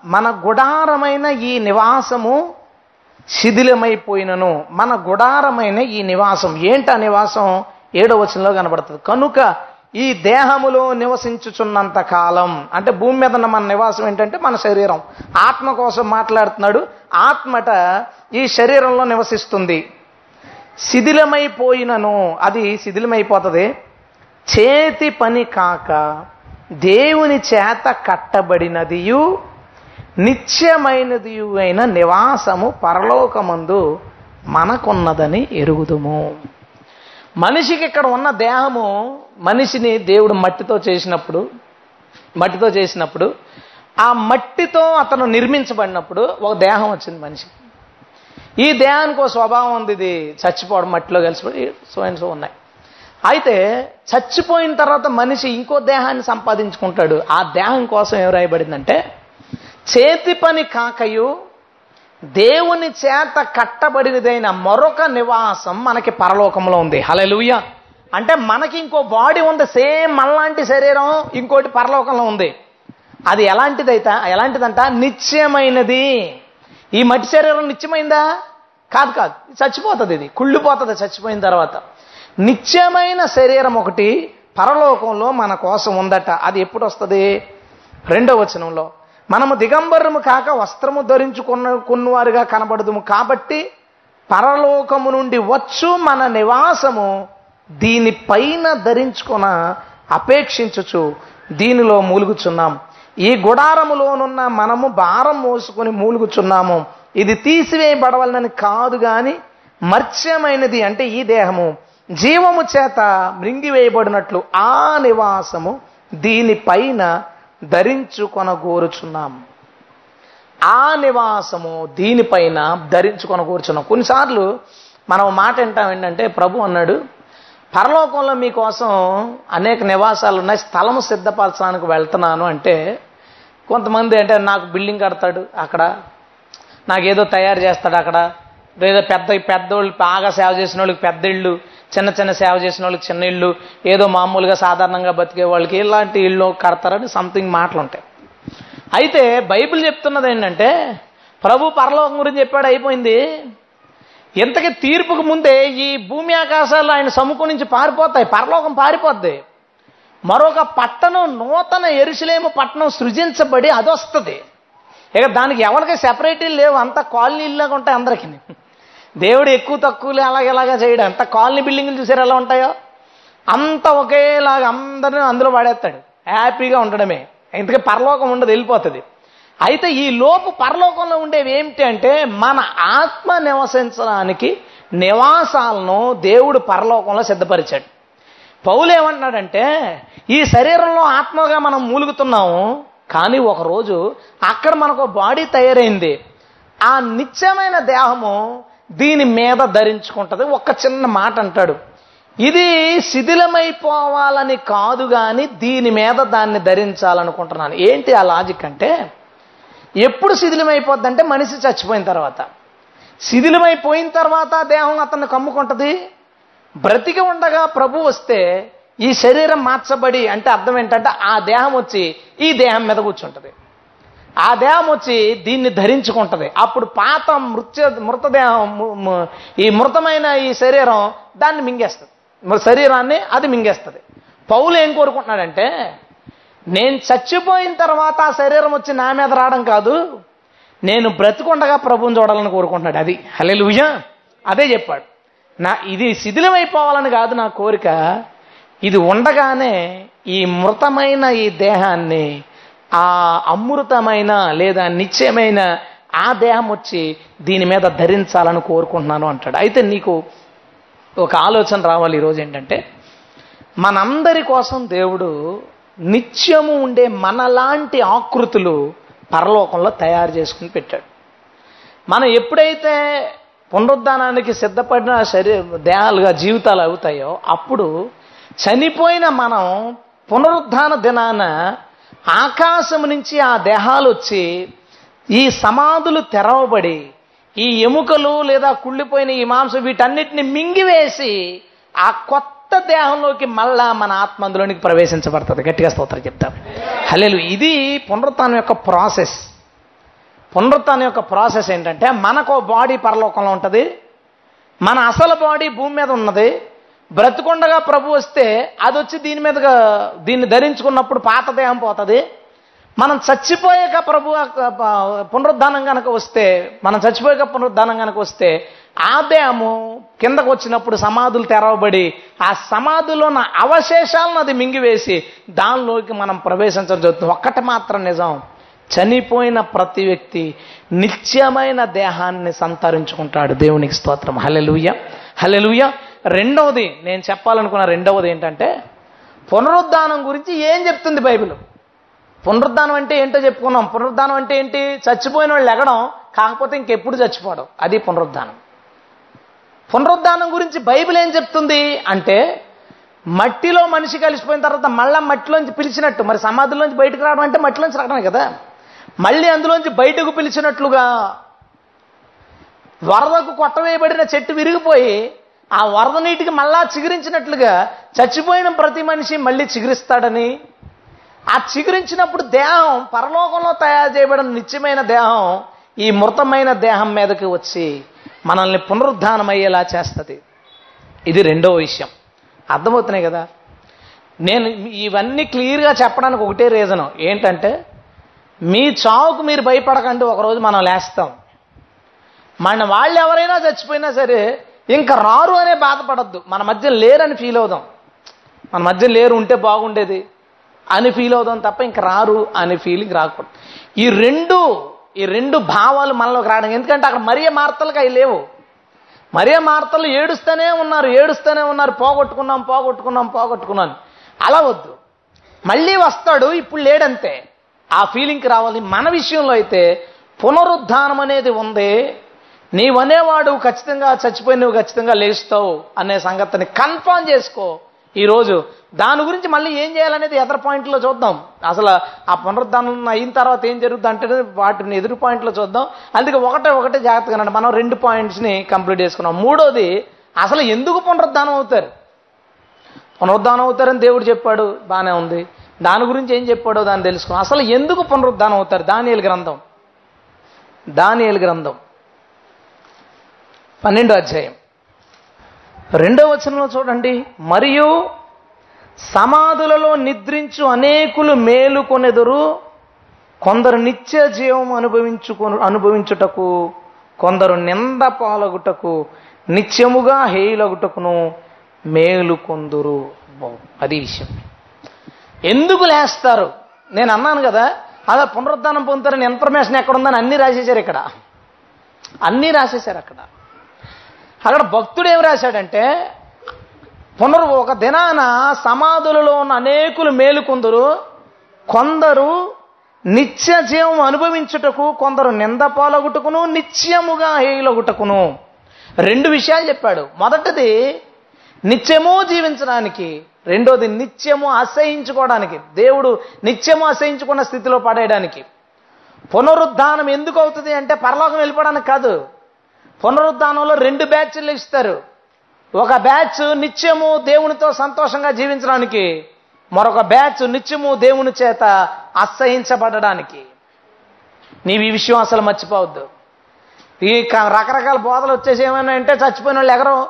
మన గుడారమైన ఈ నివాసము శిథిలమైపోయినను. మన గుడారమైన ఈ నివాసం. ఏంటి ఆ నివాసం? ఏడో వచనంలో కనబడుతుంది. కనుక ఈ దేహములో నివసించుచున్నంత కాలం అంటే భూమి మీద ఉన్న మన నివాసం ఏంటంటే మన శరీరం. ఆత్మ కోసం మాట్లాడుతున్నాడు. ఆత్మట ఈ శరీరంలో నివసిస్తుంది. శిథిలమైపోయినను. అది శిథిలమైపోతుంది. చేతి పని కాక దేవుని చేత కట్టబడినదియు నిత్యమైనదియు అయిన నివాసము పరలోకమందు మనకున్నదని ఎరుగుదుము. మనిషికి ఇక్కడ ఉన్న దేహము మనిషిని దేవుడు మట్టితో చేసినప్పుడు మట్టితో చేసినప్పుడు ఆ మట్టితో అతను నిర్మించబడినప్పుడు ఒక దేహం వచ్చింది మనిషికి. ఈ దేహానికి ఒక స్వభావం ఉంది ఇది. చచ్చిపోవడం మట్టిలో కలిసిపోయి సో అండ్ సో ఉన్నాయి. అయితే చచ్చిపోయిన తర్వాత మనిషి ఇంకో దేహాన్ని సంపాదించుకుంటాడు. ఆ దేహం కోసం ఏం రాయబడిందంటే చేతి పని కాకయు దేవుని చేత కట్టబడినదైన మరొక నివాసం మనకి పరలోకంలో ఉంది. హలలుయ అంటే మనకి ఇంకో బాడీ ఉంది సేమ్ మనలాంటి శరీరం ఇంకోటి పరలోకంలో ఉంది. అది ఎలాంటిదైతే ఎలాంటిదంట? నిత్యమైనది. ఈ మట్టి శరీరం నిత్యమైందా? కాదు కాదు. చచ్చిపోతుంది ఇది. కుళ్ళిపోతుంది చచ్చిపోయిన తర్వాత. నిత్యమైన శరీరం ఒకటి పరలోకంలో మన కోసం ఉందట. అది ఎప్పుడు వస్తుంది రెండో వచనంలో. మనము దిగంబరము కాక వస్త్రము ధరించుకున్న కొన్నవారుగా కనబడదుము. కాబట్టి పరలోకము నుండి వచ్చు మన నివాసము. దీనిపైన ధరించుకున్న అపేక్షించుచు దీనిలో మూలుగుచున్నాం. ఈ గుడారములోనున్న మనము భారం మోసుకొని మూలుగుచున్నాము. ఇది తీసివేయబడవలనని కాదు గాని మర్చ్యమైనది అంటే ఈ దేహము. జీవము చేత మృంగివేయబడినట్లు ఆ నివాసము దీనిపైన ధరించుకొనగోరుచున్నాం. ఆ నివాసము దీనిపైన ధరించుకొనగోరుచున్నాం. కొన్నిసార్లు మనం మాట వింటాం ఏంటంటే ప్రభు అన్నాడు పరలోకంలో మీకోసం అనేక నివాసాలు ఉన్నాయి స్థలము సిద్ధపరచడానికి వెళ్తున్నాను అంటే కొంతమంది అంటే నాకు బిల్డింగ్ కడతాడు అక్కడ నాకేదో తయారు చేస్తాడు అక్కడ లేదా పెద్ద పెద్దోళ్ళు బాగా సేవ చేసిన వాళ్ళకి పెద్ద ఇళ్ళు చిన్న చిన్న సేవ చేసిన వాళ్ళకి చిన్న ఇళ్ళు ఏదో మామూలుగా సాధారణంగా బతికే వాళ్ళకి ఇలాంటి ఇళ్ళు కడతారని సంథింగ్ మాటలు ఉంటాయి అయితే బైబిల్ చెప్తున్నది ఏంటంటే ప్రభు పరలోకం గురించి చెప్పాడు అయిపోయింది. ఇంతకీ తీర్పుకు ముందే ఈ భూమి ఆకాశాలు ఆయన సముఖం నుంచి పారిపోతాయి పరలోకం పారిపోద్ది. మరొక పట్టణం నూతన ఎరుసలేము పట్టణం సృజించబడి అది వస్తుంది ఇక దానికి ఎవరికి సెపరేటీ లేవు అంత కాలనీలాగా ఉంటాయి అందరికీ. దేవుడు ఎక్కువ తక్కువలే అలాగేలాగా చేయడం. అంత కాలనీ బిల్డింగ్లు చూసారు ఎలా ఉంటాయో? అంత ఒకేలాగా అందరిని అందులో పడేస్తాడు హ్యాపీగా ఉండడమే. ఇంతకీ పరలోకం ఉండదు వెళ్ళిపోతుంది. అయితే ఈ లోపు పరలోకంలో ఉండేవి ఏమిటి అంటే మన ఆత్మ నివసించడానికి నివాసాలను దేవుడు పరలోకంలో సిద్ధపరిచాడు. పౌలు ఏమంటున్నాడంటే ఈ శరీరంలో ఆత్మగా మనం మూలుగుతున్నాము కానీ ఒకరోజు అక్కడ మనకు బాడీ తయారైంది. ఆ నిత్యమైన దేహము దీని మీద ధరించుకుంటుంది. ఒక చిన్న మాట అంటాడు. ఇది శిథిలమైపోవాలని కాదు కానీ దీని మీద దాన్ని ధరించాలనుకుంటున్నాను. ఏంటి ఆ లాజిక్ అంటే ఎప్పుడు శిథిలమైపోద్దంటే మనిషి చచ్చిపోయిన తర్వాత. శిథిలమైపోయిన తర్వాత దేహం అతన్ని కమ్ముకుంటుంది. బ్రతికి ఉండగా ప్రభు వస్తే ఈ శరీరం మార్చబడి అంటే అర్థం ఏంటంటే ఆ దేహం వచ్చి ఈ దేహం మీద కూర్చుంటుంది. ఆ దేహం వచ్చి దీన్ని ధరించుకుంటది. అప్పుడు పాత మృత్య మృతదేహం ఈ మృతమైన ఈ శరీరం దాన్ని మింగేస్తుంది. శరీరాన్ని అది మింగేస్తుంది. పౌలు ఏం కోరుకుంటున్నాడంటే నేను చచ్చిపోయిన తర్వాత ఆ శరీరం వచ్చి నా మీద రావడం కాదు నేను బ్రతికుండగా ప్రభుని చూడాలని కోరుకుంటున్నాడు అది. హలెలుయ్య అదే చెప్పాడు. నా ఇది శిథిలమైపోవాలని కాదు నా కోరిక ఇది ఉండగానే ఈ మృతమైన ఈ దేహాన్ని ఆ అమృతమైన లేదా నిత్యమైన ఆ దేహం వచ్చి దీని మీద ధరించాలని కోరుకుంటున్నాను అంటాడు. అయితే నీకు ఒక ఆలోచన రావాలి ఈరోజు ఏంటంటే మనందరి కోసం దేవుడు నిత్యము ఉండే మనలాంటి ఆకృతులు పరలోకంలో తయారు చేసుకుని పెట్టాడు. మనం ఎప్పుడైతే పునరుద్ధానానికి సిద్ధపడిన శరీర దేహాలుగా జీవితాలు అవుతాయో అప్పుడు చనిపోయిన మనం పునరుద్ధాన దినాన ఆకాశం నుంచి ఆ దేహాలు వచ్చి ఈ సమాధులు తెరవబడి ఈ ఎముకలు లేదా కుళ్ళిపోయిన ఈ మాంసం వీటన్నిటిని మింగివేసి ఆ కొత్త దేహంలోకి మళ్ళా మన ఆత్మ అందులోనికి ప్రవేశించబడుతుంది. గట్టిగా స్తోత్రం చెప్తాం. హలేలు ఇది పునరుత్నం యొక్క ప్రాసెస్. పునరుత్నం యొక్క ప్రాసెస్ ఏంటంటే మనకు బాడీ పరలోకంలో ఉంటుంది. మన అసలు బాడీ భూమి మీద ఉన్నది. బ్రతుకుండగా ప్రభు వస్తే అది వచ్చి దీని మీదగా దీన్ని ధరించుకున్నప్పుడు పాత దేహం పోతుంది. మనం చచ్చిపోయాక ప్రభు పునరుద్ధానం కనుక వస్తే మనం చచ్చిపోయాక పునరుద్ధానం కనుక వస్తే ఆ దేహము కిందకు వచ్చినప్పుడు సమాధులు తెరవబడి ఆ సమాధిలో ఉన్న అవశేషాలను అది మింగివేసి దానిలోకి మనం ప్రవేశించడం జరుగుతుంది. ఒక్కటి మాత్రం నిజం. చనిపోయిన ప్రతి వ్యక్తి నిత్యమైన దేహాన్ని సంతరించుకుంటాడు. దేవునికి స్తోత్రం. హలెలుయ్య హలెలుయ్య రెండవది నేను చెప్పాలనుకున్న రెండవది ఏంటంటే పునరుద్ధానం గురించి ఏం చెప్తుంది బైబిల్? పునరుద్ధానం అంటే ఏంటో చెప్పుకున్నాం. పునరుద్ధానం అంటే ఏంటి? చచ్చిపోయిన వాళ్ళు ఎగడం కాకపోతే ఇంకెప్పుడు చచ్చిపోవడం అది పునరుద్ధానం. పునరుద్ధానం గురించి బైబిల్ ఏం చెప్తుంది అంటే మట్టిలో మనిషి కలిసిపోయిన తర్వాత మళ్ళా మట్టిలోంచి పిలిచినట్టు మరి సమాధిలోంచి బయటకు రావడం అంటే మట్టిలోంచి రావడమే కదా? మళ్ళీ అందులోంచి బయటకు పిలిచినట్లుగా వరదకు కొట్టవేయబడిన చెట్టు విరిగిపోయి ఆ వరద నీటికి మళ్ళా చిగురించినట్లుగా చచ్చిపోయిన ప్రతి మనిషి మళ్ళీ చిగురిస్తాడని? ఆ చిగురించినప్పుడు దేహం పరలోకంలో తయారు చేయబడిన నిత్యమైన దేహం ఈ మృతమైన దేహం మీదకి వచ్చి మనల్ని పునరుద్ధానమయ్యేలా చేస్తుంది. ఇది రెండో విషయం. అర్థమవుతున్నాయి కదా? నేను ఇవన్నీ క్లియర్గా చెప్పడానికి ఒకటే రీజను. ఏంటంటే మీ చావుకు మీరు భయపడకండి ఒకరోజు మనం లేస్తాం. మన వాళ్ళు ఎవరైనా చచ్చిపోయినా సరే ఇంకా రారు అనే బాధపడద్దు. మన మధ్య లేరని ఫీల్ అవుదాం. మన మధ్య లేరు ఉంటే బాగుండేది అని ఫీల్ అవుదాం తప్ప ఇంకా రారు అనే ఫీలింగ్ రాకూడదు. ఈ రెండు ఈ రెండు భావాలు మనలోకి రావడం ఎందుకంటే అక్కడ మరియ మార్తలకు అవి లేవు. మరియ మార్తలు ఏడుస్తూనే ఉన్నారు ఏడుస్తూనే ఉన్నారు పోగొట్టుకున్నాం పోగొట్టుకున్నాం పోగొట్టుకున్నాం. అలా వద్దు. మళ్ళీ వస్తాడు ఇప్పుడు లేడంతే. ఆ ఫీలింగ్కి రావాలి. మన విషయంలో అయితే పునరుద్ధానం అనేది ఉంది నీవనేవాడు ఖచ్చితంగా చచ్చిపోయి నువ్వు ఖచ్చితంగా లేస్తావు అనే సంగతిని కన్ఫర్మ్ చేసుకో. ఈరోజు దాని గురించి మళ్ళీ ఏం చేయాలనేది ఎదర్ పాయింట్లో చూద్దాం. అసలు ఆ పునరుద్ధానం అయిన తర్వాత ఏం జరుగుతుంది అంటే వాటిని ఎదురు పాయింట్లో చూద్దాం. అందుకే ఒకటే ఒకటే జాగ్రత్తగా మనం రెండు పాయింట్స్ని కంప్లీట్ చేసుకున్నాం. మూడోది అసలు ఎందుకు పునరుద్ధానం అవుతారు? పునరుద్ధానం అవుతారని దేవుడు చెప్పాడు. బాగానే ఉంది. దాని గురించి ఏం చెప్పాడో దాన్ని తెలుసుకున్నాం అసలు ఎందుకు పునరుద్ధానం అవుతారు? దానియలు గ్రంథం. దానియలు గ్రంథం. పన్నెండో అధ్యాయం. రెండో వచనంలో చూడండి. మరియు సమాధులలో నిద్రించు అనేకులు మేలుకొనెదురు కొందరు నిత్య జీవం అనుభవించుకొను అనుభవించుటకు కొందరు నింద పాలగుటకు నిత్యముగా హేయులగుటకును మేలు కొందురు. అది విషయం. ఎందుకు లేస్తారు? నేను అన్నాను కదా అదే పునరుద్ధానం పొందుతారని ఇన్ఫర్మేషన్ ఎక్కడుందని అన్నీ రాసేశారు ఇక్కడ. అన్నీ రాసేశారు అక్కడ. అక్కడ భక్తుడు ఏం రాశాడంటే పునరు ఒక దినాన సమాధులలో ఉన్న అనేకులు మేలుకుందరు. కొందరు నిత్య జీవం అనుభవించుటకు కొందరు నింద పాలగుటకును నిత్యముగా హేయులగుటకును. రెండు విషయాలు చెప్పాడు. మొదటిది నిత్యము జీవించడానికి రెండోది నిత్యము అసహించుకోవడానికి. దేవుడు నిత్యము అసహించుకున్న స్థితిలో పడేయడానికి. పునరుద్ధానం ఎందుకు అవుతుంది అంటే పరలోకం వెళ్ళిపోవడానికి కాదు. పునరుద్ధానంలో రెండు బ్యాచ్లు ఇస్తారు. ఒక బ్యాచ్ నిత్యము దేవునితో సంతోషంగా జీవించడానికి మరొక బ్యాచ్ నిత్యము దేవుని చేత అసహించబడడానికి. నీవు ఈ విషయం అసలు మర్చిపోవద్దు. ఈ క- రకరకాల బోధలు వచ్చేసి ఏమైనా అంటే చచ్చిపోయిన వాళ్ళు ఎగరు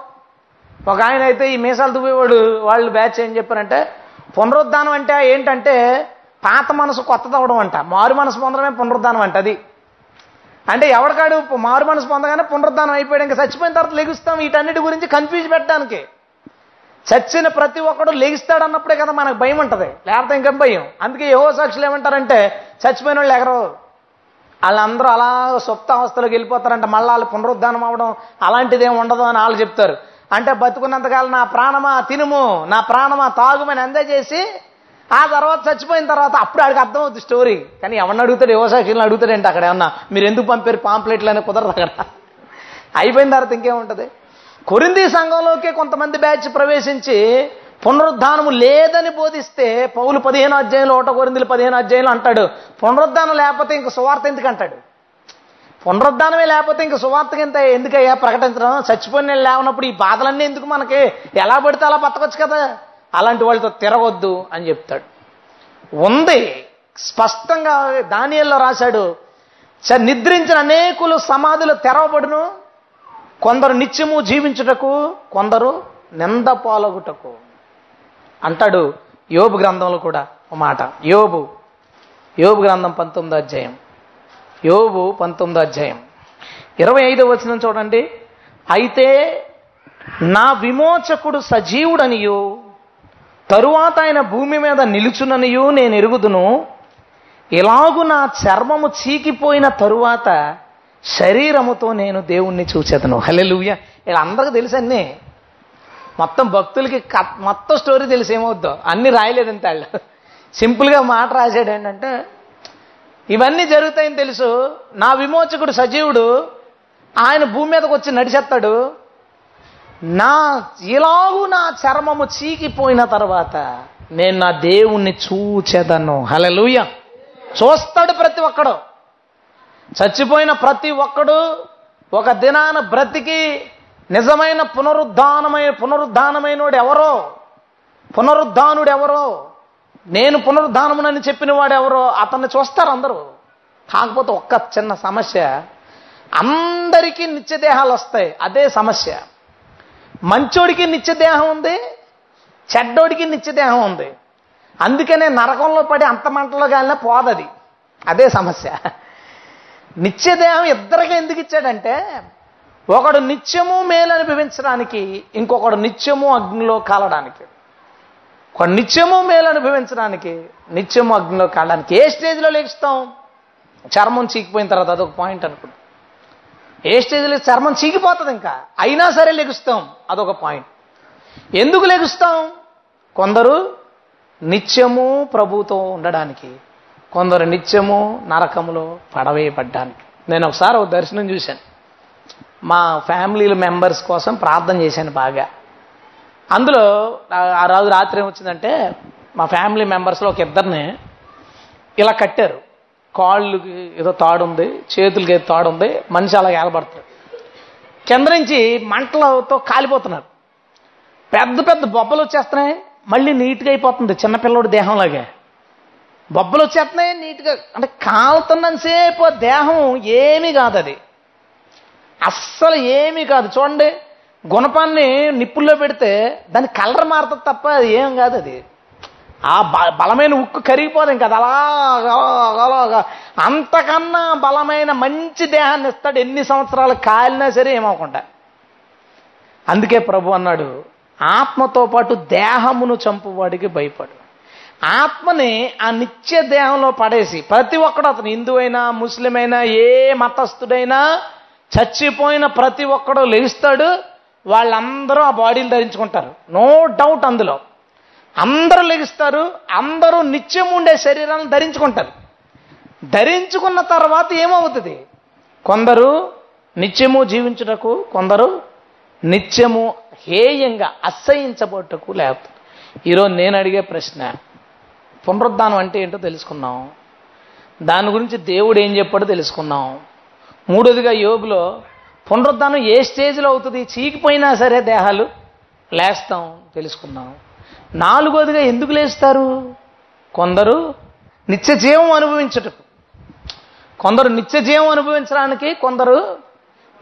ఒక ఆయన అయితే ఈ మీసాలు దువ్వేవాడు వాళ్ళు బ్యాచ్ ఏం చెప్పారంటే పునరుద్ధానం అంటే ఏంటంటే పాత మనసు కొత్తది అవడం అంట. మారు మనసు పొందడమే పునరుద్ధానం అంట అది. అంటే ఎవరికాడు మారు మనసు పొందగానే పునరుద్ధానం అయిపోయాడు. ఇంకా చచ్చిపోయిన తర్వాత లెగుస్తాం. వీటన్నిటి గురించి కన్ఫ్యూజ్ పెట్టడానికి. చచ్చిన ప్రతి ఒక్కడు లెగిస్తాడు అన్నప్పుడే కదా మనకు భయం ఉంటుంది. లేకపోతే ఇంకా భయం? అందుకే ఏవో సాక్షులు ఏమంటారంటే చచ్చిపోయిన వాళ్ళు ఎగరవు వాళ్ళందరూ అలా సుప్త అవస్థలోకి వెళ్ళిపోతారంటే. మళ్ళీ వాళ్ళు పునరుద్ధానం అవడం అలాంటిది ఏమి ఉండదు అని వాళ్ళు చెప్తారు. అంటే బతుకున్నంతకాలం నా ప్రాణమా తినుము నా ప్రాణమా తాగుమని అందజేసి ఆ తర్వాత చచ్చిపోయిన తర్వాత అప్పుడు ఆడికి అర్థమవుతుంది స్టోరీ. కానీ ఎవరిని అడుగుతాడు? యువశాఖలను అడుగుతాడంటే అక్కడ ఏమన్నా? మీరు ఎందుకు పంపారు పాంప్లెట్లు అనే కుదరదు అక్కడ. అయిపోయిన తర్వాత ఇంకేముంటుంది? కొరింది సంఘంలోకి కొంతమంది బ్యాచ్ ప్రవేశించి పునరుద్ధానము లేదని బోధిస్తే పౌలు పదిహేను అధ్యాయులు ఓట కొరిందులు పదిహేను అధ్యాయులు అంటాడు పునరుద్ధానం లేకపోతే ఇంక సువార్త ఎందుకు అంటాడు? పునరుద్ధానమే లేకపోతే ఇంక సువార్తకి ఇంత ఎందుకయ్యా ప్రకటించడం? చచ్చిపోయిన లేవనప్పుడు ఈ బాధలన్నీ ఎందుకు మనకి? ఎలా పడితే అలా బతకొచ్చు కదా? అలాంటి వాళ్ళతో తిరగొద్దు అని చెప్తాడు. ఉంది. స్పష్టంగా దానియల్లో రాశాడు. "చ- నిద్రించిన అనేకులు సమాధులు తెరవబడును. కొందరు నిత్యము జీవించుటకు కొందరు నింద పాలగుటకు అంటాడు యోబు గ్రంథంలో కూడా ఒక మాట. యోబు యోబు గ్రంథం పంతొమ్మిదో అధ్యాయం. యోబు పంతొమ్మిదో అధ్యాయం. ఇరవై ఐదో వచనం చూడండి. అయితే నా విమోచకుడు సజీవుడనియు. తరువాత ఆయన భూమి మీద నిలుచుననియు నేను ఎరుగుదును. ఇలాగు నా చర్మము చీకిపోయిన తరువాత శరీరముతో నేను దేవుణ్ణి చూచేదను. హలెలుయ్య ఇలా అందరికీ తెలుసు అన్నీ. మొత్తం భక్తులకి మొత్తం స్టోరీ తెలిసి ఏమవుద్దో. అన్ని రాయలేదంత వాళ్ళు. సింపుల్గా మాట రాశాడు ఏంటంటే ఇవన్నీ జరుగుతాయని తెలుసు. నా విమోచకుడు సజీవుడు. ఆయన భూమి మీదకి వచ్చి నడిచేస్తాడు. నా ఇలాగూ నా చర్మము చీకిపోయిన తర్వాత నేను నా దేవుణ్ణి చూచెదను. హలలుయ చూస్తాడు ప్రతి ఒక్కడు. చచ్చిపోయిన ప్రతి ఒక్కడు ఒక దినాన బ్రతికి నిజమైన పునరుద్ధానమైన పునరుద్ధానమైనోడు ఎవరో? పునరుద్ధానుడు ఎవరో నేను పునరుద్ధానమునని చెప్పిన వాడు ఎవరో అతన్ని చూస్తారు అందరూ. కాకపోతే ఒక్క చిన్న సమస్య. అందరికీ నిత్యదేహాలు వస్తాయి. అదే సమస్య. మంచోడికి నిత్యదేహం ఉంది చెడ్డోడికి నిత్యదేహం ఉంది. అందుకనే నరకంలో పడి అంత మంటలో కాలినా పోదది. అదే సమస్య. నిత్యదేహం ఇద్దరికి ఎందుకు ఇచ్చాడంటే ఒకడు నిత్యము మేలు అనుభవించడానికి ఇంకొకడు నిత్యము అగ్నిలో కాలడానికి. ఒక నిత్యము మేలు అనుభవించడానికి నిత్యము అగ్నిలో కాలడానికి. ఏ స్టేజ్లో లేస్తాం? చర్మం చీకిపోయిన తర్వాత అదొక పాయింట్ అనుకుంటా. ఏ స్టేజ్లో చర్మం చీకిపోతుంది ఇంకా? అయినా సరే లెగుస్తాం. అదొక పాయింట్ ఎందుకు లెగుస్తాం? కొందరు నిత్యము ప్రభుతో ఉండడానికి కొందరు నిత్యము నరకములో పడవేయబడ్డానికి. నేను ఒకసారి ఒక దర్శనం చూశాను. మా ఫ్యామిలీ మెంబర్స్ కోసం ప్రార్థన చేశాను బాగా. అందులో ఆ రోజు రాత్రి ఏమొచ్చిందంటే మా ఫ్యామిలీ మెంబర్స్లో ఒక ఇద్దరిని ఇలా కట్టారు. కాళ్ళకి ఏదో తాడుంది చేతులకి ఏదో తాడు ఉంది మనిషి అలా ఏలబడతాడు. కింద నుంచి మంటలతో కాలిపోతున్నారు. పెద్ద పెద్ద బొబ్బలు వచ్చేస్తున్నాయి మళ్ళీ నీట్గా అయిపోతుంది చిన్నపిల్లడి దేహంలాగే. బొబ్బలు వచ్చేస్తున్నాయి నీట్గా అంటే కాలుతున్నంతసేపు దేహం ఏమీ కాదు అది. అస్సలు ఏమీ కాదు. చూడండి గుణపాన్ని నిప్పుల్లో పెడితే దాని కలర్ మారుతుంది తప్ప అది ఏం కాదు అది. ఆ బ- బలమైన ఉక్కు కరిగిపోదు ఇంకా అది అలాగా అంతకన్నా బలమైన మంచి దేహాన్ని ఇస్తాడు ఎన్ని సంవత్సరాలు కాలినా సరే ఏమవకుండా అందుకే ప్రభు అన్నాడు ఆత్మతో పాటు దేహమును చంపువాడికి భయపడు. ఆత్మని ఆ నిత్య దేహంలో పడేసి ప్రతి ఒక్కడు అతను హిందువైనా ముస్లిమైనా ఏ మతస్థుడైనా చచ్చిపోయిన ప్రతి ఒక్కడు లేస్తాడు వాళ్ళందరూ ఆ బాడీలు ధరించుకుంటారు. నో డౌట్ అందులో. అందరూ లెగిస్తారు అందరూ నిత్యం ఉండే శరీరాలను ధరించుకుంటారు. ధరించుకున్న తర్వాత ఏమవుతుంది? కొందరు నిత్యము జీవించుటకు కొందరు నిత్యము హేయంగా అసహించబోటకు లేకపోతే ఈరోజు నేను అడిగే ప్రశ్న పునరుద్ధానం అంటే ఏంటో తెలుసుకున్నాం దాని గురించి దేవుడు ఏం చెప్పాడో తెలుసుకున్నాం మూడోదిగా యోగులో పునరుద్ధానం ఏ స్టేజ్లో అవుతుంది? చీకిపోయినా సరే దేహాలు లేస్తాం తెలుసుకున్నాం నాలుగోదిగా ఎందుకు లేస్తారు? కొందరు నిత్య జీవం అనుభవించుటకు. కొందరు నిత్య జీవం అనుభవించడానికి కొందరు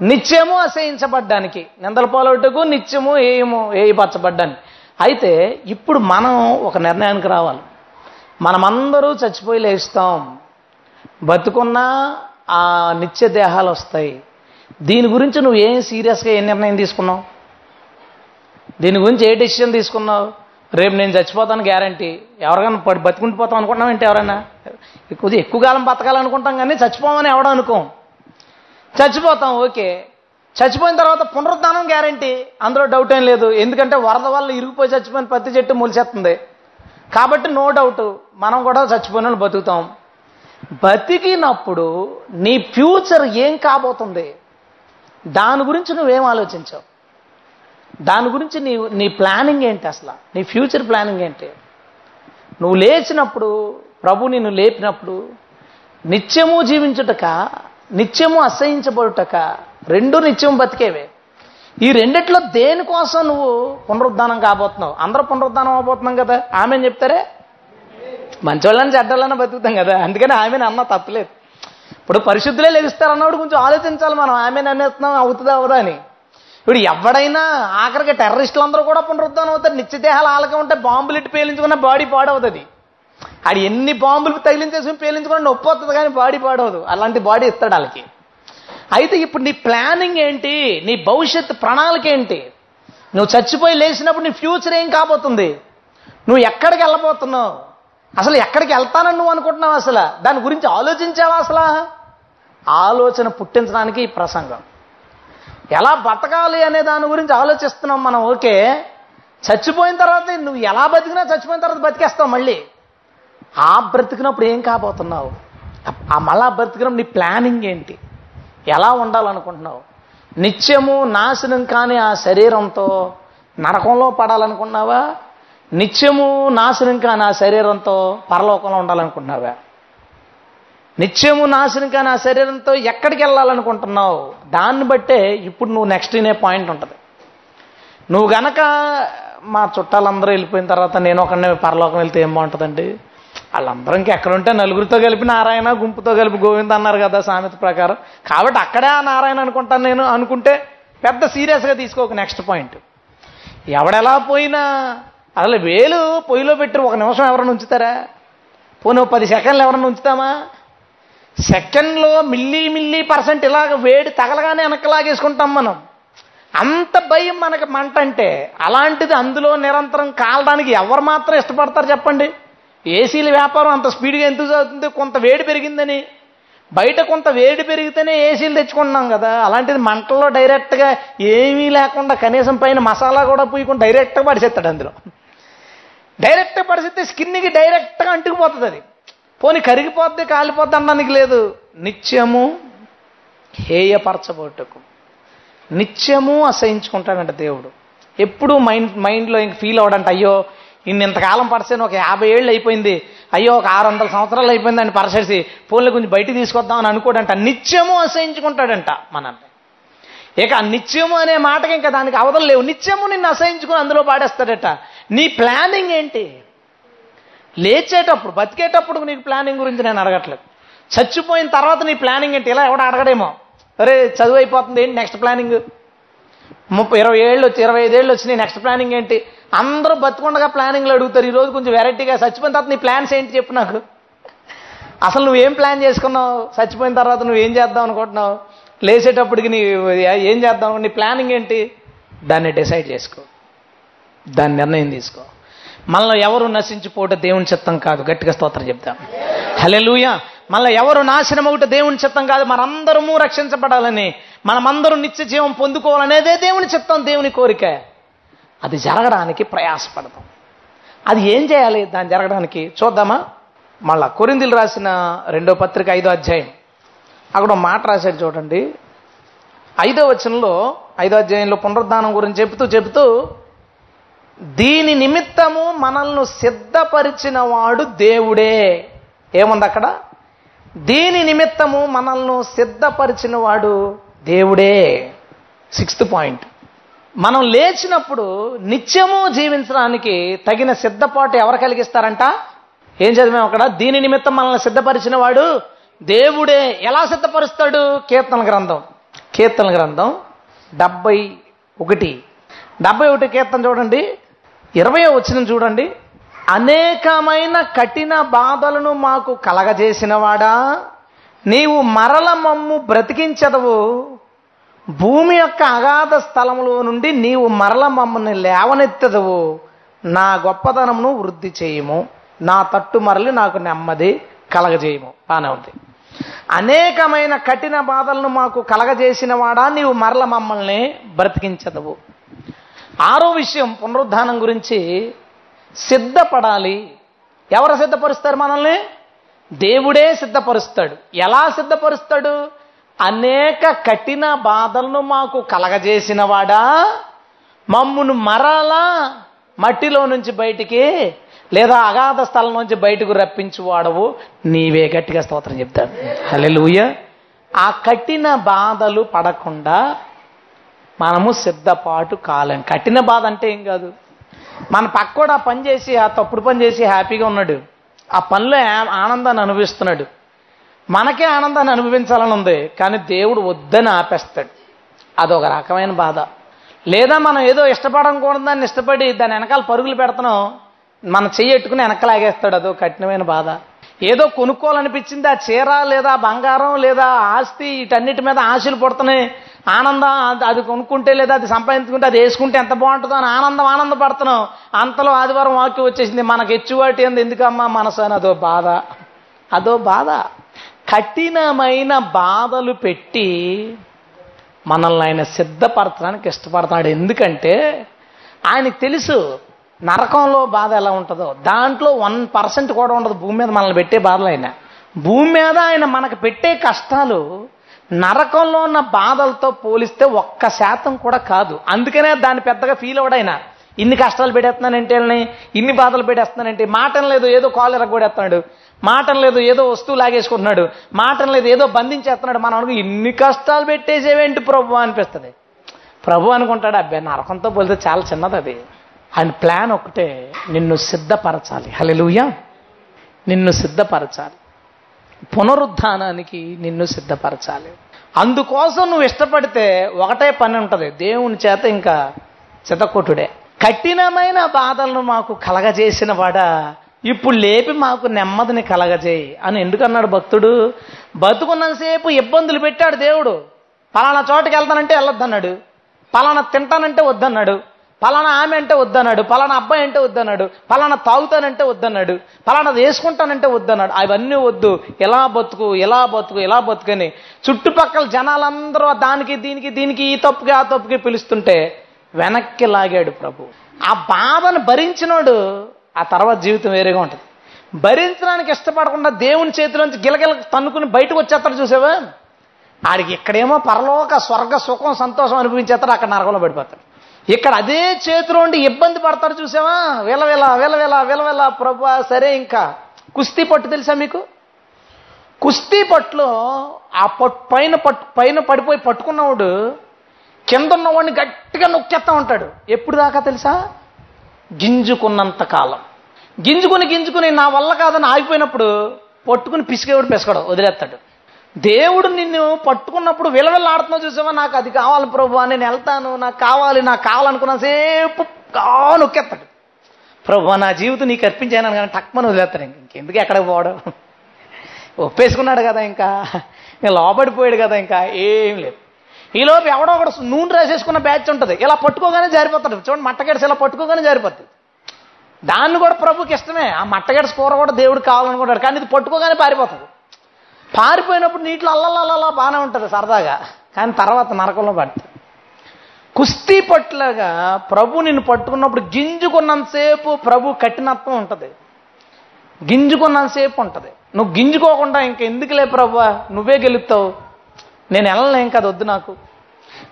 నిత్యము అసహించబడ్డానికి. నిందల పాలవుటకు నిత్యము ఏయము ఏయపరచబడ్డానికి. అయితే ఇప్పుడు మనం ఒక నిర్ణయానికి రావాలి. మనమందరూ చచ్చిపోయి లేస్తాం. బతుకున్నా ఆ నిత్య దేహాలు వస్తాయి. దీని గురించి నువ్వు ఏం సీరియస్గా ఏ నిర్ణయం తీసుకున్నావు? దీని గురించి ఏ డెసిషన్ తీసుకున్నావు? రేపు నేను చచ్చిపోతాను గ్యారంటీ. ఎవరికైనా పడి బతుకుండిపోతాం అనుకుంటున్నాం ఏంటి ఎవరైనా? ఎక్కువ ఎక్కువ కాలం బతకాలనుకుంటాం కానీ చచ్చిపోమని ఎవడం అనుకోం. చచ్చిపోతాం ఓకే. చచ్చిపోయిన తర్వాత పునరుద్ధానం గ్యారంటీ. అందులో డౌట్ ఏం లేదు. ఎందుకంటే వరద వల్ల ఇరిగిపోయి చచ్చిపోయిన పత్తి చెట్టు మొలిచేస్తుంది. కాబట్టి నో డౌట్ మనం కూడా చచ్చిపోయిన బతుకుతాం. బతికినప్పుడు నీ ఫ్యూచర్ ఏం కాబోతుంది? దాని గురించి నువ్వేం ఆలోచించావు? దాని గురించి నీ నీ ప్లానింగ్ ఏంటి అసలు? నీ ఫ్యూచర్ ప్లానింగ్ ఏంటి? నువ్వు లేచినప్పుడు ప్రభు నిన్ను లేపినప్పుడు నిత్యము జీవించుటక నిత్యము అసహించబడుటక రెండు నిత్యం బతికేవే. ఈ రెండిట్లో దేనికోసం నువ్వు పునరుద్ధానం కాబోతున్నావు? అందరూ పునరుద్ధానం అవబోతున్నాం కదా. ఆమె చెప్తారే? మంచోళ్ళని చెడ్డోళ్ళని బతుకుతాం కదా. అందుకని ఆమెను అన్న తప్పలేదు. ఇప్పుడు పరిశుద్ధులే లెగిస్తారన్నప్పుడు కొంచెం ఆలోచించాలి మనం. ఆమెను అనేస్తున్నాం అవుతుందా అవదా అని. ఇప్పుడు ఎవడైనా ఆఖరికి టెర్రరిస్టులు అందరూ కూడా పునరుద్ధానం అవుతారు. నిత్యదేహాలు ఆలకే ఉంటే బాంబులు ఇట్టు పేలించుకున్న బాడీ పాడవుతుంది. అది ఎన్ని బాంబులు తగిలించేసుకుని పేలించుకున్న నొప్పి వస్తుంది కానీ బాడీ పాడవదు. అలాంటి బాడీ ఇస్తాడు వాళ్ళకి అయితే ఇప్పుడు నీ ప్లానింగ్ ఏంటి? నీ భవిష్యత్ ప్రణాళిక ఏంటి? నువ్వు చచ్చిపోయి లేచినప్పుడు నీ ఫ్యూచర్ ఏం కాబోతుంది? నువ్వు ఎక్కడికి వెళ్ళబోతున్నావు? అసలు ఎక్కడికి వెళ్తానని నువ్వు అనుకుంటున్నావు అసలు? దాని గురించి ఆలోచించావా అసలు? ఆలోచన పుట్టించడానికి ఈ ప్రసంగం. ఎలా బతకాలి అనే దాని గురించి ఆలోచిస్తున్నాం మనం ఓకే. చచ్చిపోయిన తర్వాత నువ్వు ఎలా బతికినా చచ్చిపోయిన తర్వాత బతికేస్తావు మళ్ళీ. ఆ బ్రతికినప్పుడు ఏం కాబోతున్నావు? ఆ మళ్ళా బ్రతికినప్పుడు నీ ప్లానింగ్ ఏంటి? ఎలా ఉండాలనుకుంటున్నావు? నిత్యము నాశనం కాని ఆ శరీరంతో నరకంలో పడాలనుకున్నావా నిత్యము నాశనం కాని ఆ శరీరంతో పరలోకంలో ఉండాలనుకుంటున్నావా? నిత్యము నాశనం నా శరీరంతో ఎక్కడికి వెళ్ళాలనుకుంటున్నావు? దాన్ని బట్టే ఇప్పుడు నువ్వు నెక్స్ట్ ఇనే పాయింట్ ఉంటుంది. నువ్వు గనక మా చుట్టాలందరూ వెళ్ళిపోయిన తర్వాత నేను ఒకనే పరలోకం వెళ్తే ఏం బాగుంటుందండి? వాళ్ళందరూ ఇంకా ఎక్కడుంటే నలుగురితో కలిపి నారాయణ గుంపుతో కలిపి గోవింద అన్నారు కదా సామెత ప్రకారం. కాబట్టి అక్కడే ఆ నారాయణ అనుకుంటాను నేను అనుకుంటే పెద్ద సీరియస్గా తీసుకోక నెక్స్ట్ పాయింట్ ఎవడెలా పోయినా అసలు వేలు పొయ్యిలో పెట్టి ఒక నిమిషం ఎవరైనా ఉంచుతారా? పోనీ పది సెకండ్లు ఎవరైనా ఉంచుతామా? సెకండ్లో మిల్లీ మిల్లీ పర్సెంట్ ఇలాగ వేడి తగలగానే వెనకలాగేసుకుంటాం మనం. అంత భయం మనకి మంట అంటే అలాంటిది అందులో నిరంతరం కాలడానికి ఎవరు మాత్రం ఇష్టపడతారు చెప్పండి? ఏసీల వ్యాపారం అంత స్పీడ్గా ఎందుకు జరుగుతుంది? కొంత వేడి పెరిగిందని. బయట కొంత వేడి పెరిగితేనే ఏసీలు తెచ్చుకుంటున్నాం కదా. అలాంటిది మంటల్లో డైరెక్ట్గా ఏమీ లేకుండా కనీసం పైన మసాలా కూడా పూయకుండా డైరెక్ట్గా పడిసేస్తాడు అందులో. డైరెక్ట్గా పడిసేస్తే స్కిన్కి డైరెక్ట్గా అంటుకుపోతుంది అది. పోనీ కరిగిపోద్ది కాలిపోద్ది అనడానికి లేదు. నిత్యము హేయపరచబోటకు నిత్యము అసహించుకుంటాడంట దేవుడు. ఎప్పుడూ మైండ్ మైండ్లో ఇంక ఫీల్ అవడంట అయ్యో ఇన్ని ఇంతకాలం పరిచయం ఒక యాభై ఏళ్ళు అయిపోయింది. అయ్యో ఒక ఆరు వందల సంవత్సరాలు అయిపోయింది అని పరిచేసి పోన్లు కొంచెం బయటికి తీసుకొద్దామని అనుకోడంట. నిత్యము అసహించుకుంటాడంట మనల్ని. ఇక నిత్యము అనే మాటకి ఇంకా దానికి అవదలు లేవు. నిత్యము నిన్ను అసహించుకుని అందులో పాడేస్తాడట. నీ ప్లానింగ్ ఏంటి? లేచేటప్పుడు బతికేటప్పుడు నీకు ప్లానింగ్ గురించి నేను అడగట్లేదు. చచ్చిపోయిన తర్వాత నీ ప్లానింగ్ ఏంటి? ఇలా ఎవడ అడగడేమో. అరే చదువు అయిపోతుంది ఏంటి నెక్స్ట్ ప్లానింగ్? ముప్పై ఇరవై ఏళ్ళు వచ్చి ఇరవై ఐదేళ్ళు వచ్చినాయి నెక్స్ట్ ప్లానింగ్ ఏంటి? అందరూ బతుకుండగా ప్లానింగ్లు అడుగుతారు. ఈరోజు కొంచెం వెరైటీగా చచ్చిపోయిన తర్వాత నీ ప్లాన్స్ ఏంటి చెప్పు నాకు. అసలు నువ్వేం ప్లాన్ చేసుకున్నావు? చచ్చిపోయిన తర్వాత నువ్వు ఏం చేద్దాం అనుకుంటున్నావు? లేచేటప్పటికి నీ ఏం చేద్దాం? నీ ప్లానింగ్ ఏంటి? దాన్ని డిసైడ్ చేసుకో. దాని నిర్ణయం తీసుకో. మళ్ళీ ఎవరు నశించిపోతే దేవుని చిత్తం కాదు. గట్టిగా స్తోత్రం చెప్తాం. హలే లూయ మనలో ఎవరు నాశనం ఒకటి దేవుని చిత్తం కాదు. మనందరము రక్షించబడాలని మనమందరూ నిత్య జీవం పొందుకోవాలనేదే దేవుని చిత్తం దేవుని కోరిక. అది జరగడానికి ప్రయాసపడతాం. అది ఏం చేయాలి? దాన్ని జరగడానికి చూద్దామా? మళ్ళా కొరిందులు రాసిన రెండో పత్రిక ఐదో అధ్యాయం. అక్కడ మాట రాశాడు చూడండి. ఐదో వచనంలో ఐదో అధ్యాయంలో పునరుద్ధానం గురించి చెబుతూ చెబుతూ దీని నిమిత్తము మనల్ని సిద్ధపరిచిన వాడు దేవుడే. ఏముంది అక్కడ? దీని నిమిత్తము మనల్ని సిద్ధపరిచిన వాడు దేవుడే. Sixth point. మనం లేచినప్పుడు నిత్యము జీవించడానికి తగిన సిద్ధపాటు ఎవరు కలిగిస్తారంట? ఏం చదివాం అక్కడ? దీని నిమిత్తం మనల్ని సిద్ధపరిచిన వాడు దేవుడే. ఎలా సిద్ధపరుస్తాడు? కీర్తన గ్రంథం. కీర్తన గ్రంథం డెబ్బై ఒకటి. డెబ్బై ఒకటి కీర్తన చూడండి. ఇరవయో వచ్చిన చూడండి. అనేకమైన కఠిన బాధలను మాకు కలగజేసినవాడా? నీవు మరల మమ్ము బ్రతికించదవు. భూమి యొక్క అగాధ స్థలములో నుండి నీవు మరల మమ్మల్ని లేవనెత్తదవు. నా గొప్పతనమును వృద్ధి చేయము. నా తట్టు మరలి నాకు నెమ్మది కలగజేయము. బాగానే ఉంది. అనేకమైన కఠిన బాధలను మాకు కలగజేసిన వాడా నీవు మరల మమ్మల్ని బ్రతికించదవు. ఆరో విషయం పునరుద్ధానం గురించి సిద్ధపడాలి. ఎవరు సిద్ధపరుస్తారు మనల్ని? దేవుడే సిద్ధపరుస్తాడు. ఎలా సిద్ధపరుస్తాడు? అనేక కఠిన బాధలను మాకు కలగజేసిన వాడా? మమ్మును మరలా మట్టిలో నుంచి బయటికి లేదా అగాధ స్థలం నుంచి బయటకు రప్పించువాడవు. నీవే గట్టిగా స్తోత్రం చెప్తాడు. హలెలుయ ఆ కఠిన బాధలు పడకుండా మనము సిద్ధపాటు కాలేం. కఠిన బాధ అంటే ఏం కాదు. మన పక్కోడు ఆ పని చేసి ఆ తప్పుడు పని చేసి హ్యాపీగా ఉన్నాడు. ఆ పనిలో ఆనందాన్ని అనుభవిస్తున్నాడు. మనకే ఆనందాన్ని అనుభవించాలని ఉంది కానీ దేవుడు వద్దని ఆపేస్తాడు. అదొక రకమైన బాధ. లేదా మనం ఏదో ఇష్టపడకూడదు దాన్ని ఇష్టపడి దాని వెనకాల పరుగులు పెడుతున్నాం మన చెయ్యి ఎట్టుకుని వెనకలాగేస్తాడు అదో కఠినమైన బాధ. ఏదో కొనుక్కోవాలనిపించింది ఆ చీర లేదా బంగారం లేదా ఆస్తి వీటన్నిటి మీద ఆశలు పుడుతున్నాయి. ఆనందం అది- అది కొనుక్కుంటే లేదా అది సంపాదించుకుంటే అది వేసుకుంటే ఎంత బాగుంటుందో అని ఆనందం ఆనందపడుతున్నాం. అంతలో ఆదివారం వాక్యం వచ్చేసింది మనకి ఎచ్చువాటి అంది ఎందుకమ్మా మనసు అని. అదో బాధ. అదో బాధ. కఠినమైన బాధలు పెట్టి మనల్ని ఆయన సిద్ధపరచడానికి ఇష్టపడతాడు ఎందుకంటే ఆయనకు తెలుసు నరకంలో బాధ ఎలా ఉంటుందో. దాంట్లో వన్ పర్సెంట్ కూడా ఉండదు. భూమి మీద మనల్ని పెట్టే బాధలు ఆయన. భూమి మీద ఆయన మనకు పెట్టే కష్టాలు నరకంలో ఉన్న బాధలతో పోలిస్తే ఒక్క శాతం కూడా కాదు. అందుకనే దాన్ని పెద్దగా ఫీల్ అవడైనా ఇన్ని కష్టాలు పెట్టేస్తున్నానంటే వీళ్ళని, ఇన్ని బాధలు పెట్టేస్తున్నానంటే మాటం లేదు ఏదో కాలు ఎరగొడేస్తున్నాడు మాటం లేదు ఏదో వస్తువు లాగేసుకుంటున్నాడు మాటం లేదు ఏదో బంధించేస్తున్నాడు. మనం అనుకు ఇన్ని కష్టాలు పెట్టేసేవేంటి ప్రభు అనిపిస్తుంది. ప్రభు అనుకుంటాడు అబ్బాయి నరకంతో పోలితే చాలా చిన్నది అది. ఆయన ప్లాన్ ఒకటే నిన్ను సిద్ధపరచాలి. హలెలుయా నిన్ను సిద్ధపరచాలి. పునరుద్ధానానికి నిన్ను సిద్ధపరచాలి. అందుకోసం నువ్వు ఇష్టపడితే ఒకటే పని ఉంటుంది. దేవుని చేత ఇంకా చితకొట్టుడే కఠినమైన బాధలను మాకు కలగజేసిన వాడా ఇప్పుడు లేపి మాకు నెమ్మదిని కలగజేయి అని ఎందుకన్నాడు భక్తుడు? బతుకున్నంతసేపు ఇబ్బందులు పెట్టాడు దేవుడు. పలానా చోటకి వెళ్తానంటే వెళ్ళొద్దన్నాడు. పలానా తింటానంటే వద్దన్నాడు. పలానా ఆమె అంటే వద్దన్నాడు పలానా అబ్బాయి అంటే వద్దన్నాడు పలానా తాగుతానంటే వద్దన్నాడు పలానా వేసుకుంటానంటే వద్దన్నాడు. అవన్నీ వద్దు. ఎలా బతుకు ఎలా బతుకు ఎలా బతుకని చుట్టుపక్కల జనాలందరూ దానికి దీనికి దీనికి ఈ తప్పుకి ఆ తప్పుకి పిలుస్తుంటే వెనక్కి లాగాడు ప్రభు. ఆ బాధను భరించినోడు ఆ తర్వాత జీవితం వేరేగా ఉంటుంది. భరించడానికి ఇష్టపడకుండా దేవుని చేతిలోంచి గిలగిల తన్నుకుని బయటకు వచ్చేస్తాడు చూసావా? ఆడికి ఇక్కడేమో పరలోక స్వర్గ సుఖం సంతోషం అనిపించేస్తాడు అక్కడ నరకంలో పడిపోతాడు. ఇక్కడ అదే చేతిలో ఉండి ఇబ్బంది పడతారు చూసావా? విలవిల విలవిల విలవిల ప్రభా సరే ఇంకా. కుస్తీ పట్టు తెలుసా మీకు? కుస్తీ పట్టులో ఆ పట్టు పైన పట్టు పైన పడిపోయి పట్టుకున్నవాడు కింద ఉన్నవాడిని గట్టిగా నొక్కేస్తా ఉంటాడు. ఎప్పుడు దాకా తెలుసా? గింజుకున్నంత కాలం. గింజుకుని గింజుకుని నా వల్ల కాదని ఆగిపోయినప్పుడు పట్టుకుని పిసికేవాడు పిసకడు వదిలేస్తాడు. దేవుడు నిన్ను పట్టుకున్నప్పుడు విలవిల్లాడుతున్నావు చూసావా? నాకు అది కావాలి ప్రభు నేను వెళ్తాను నాకు కావాలి నాకు కావాలనుకున్న సేపు కా నొక్కేస్తాడు. ప్రభు నా జీవితం నీకు అర్పించాను కానీ టక్మని వదిలేస్తాను ఇంకెందుకు ఎక్కడికి పోవడం? ఒప్పేసుకున్నాడు కదా ఇంకా. ఇంకా లోబడిపోయాడు కదా ఇంకా. ఏం లేదు. ఈలోపు ఎవడో ఒకడు నూనె రాసేసుకున్న బ్యాచ్ ఉంటుంది. ఇలా పట్టుకోగానే జారిపోతాడు. చూడండి మట్టగడిసి ఇలా పట్టుకోగానే జారిపోతుంది దాన్ని కూడా ప్రభుకి ఇష్టమే. ఆ మట్టగడిసి కూర కూడా దేవుడు కావాలనుకుంటాడు. కానీ ఇది పట్టుకోగానే పారిపోతుంది. పారిపోయినప్పుడు నీటిలో అల్లల్లల్లా బాగానే ఉంటుంది సరదాగా. కానీ తర్వాత నరకంలో పడుతుంది కుస్తీ పట్టులాగా ప్రభు నిన్ను పట్టుకున్నప్పుడు గింజుకున్నంతసేపు ప్రభు కఠినత్వం ఉంటుంది. గింజుకున్నంతసేపు ఉంటుంది. నువ్వు గింజుకోకుండా ఇంక ఎందుకులే ప్రభు? నువ్వే గెలుపుతావు. నేను వెళ్ళలేం కదా వద్దు నాకు.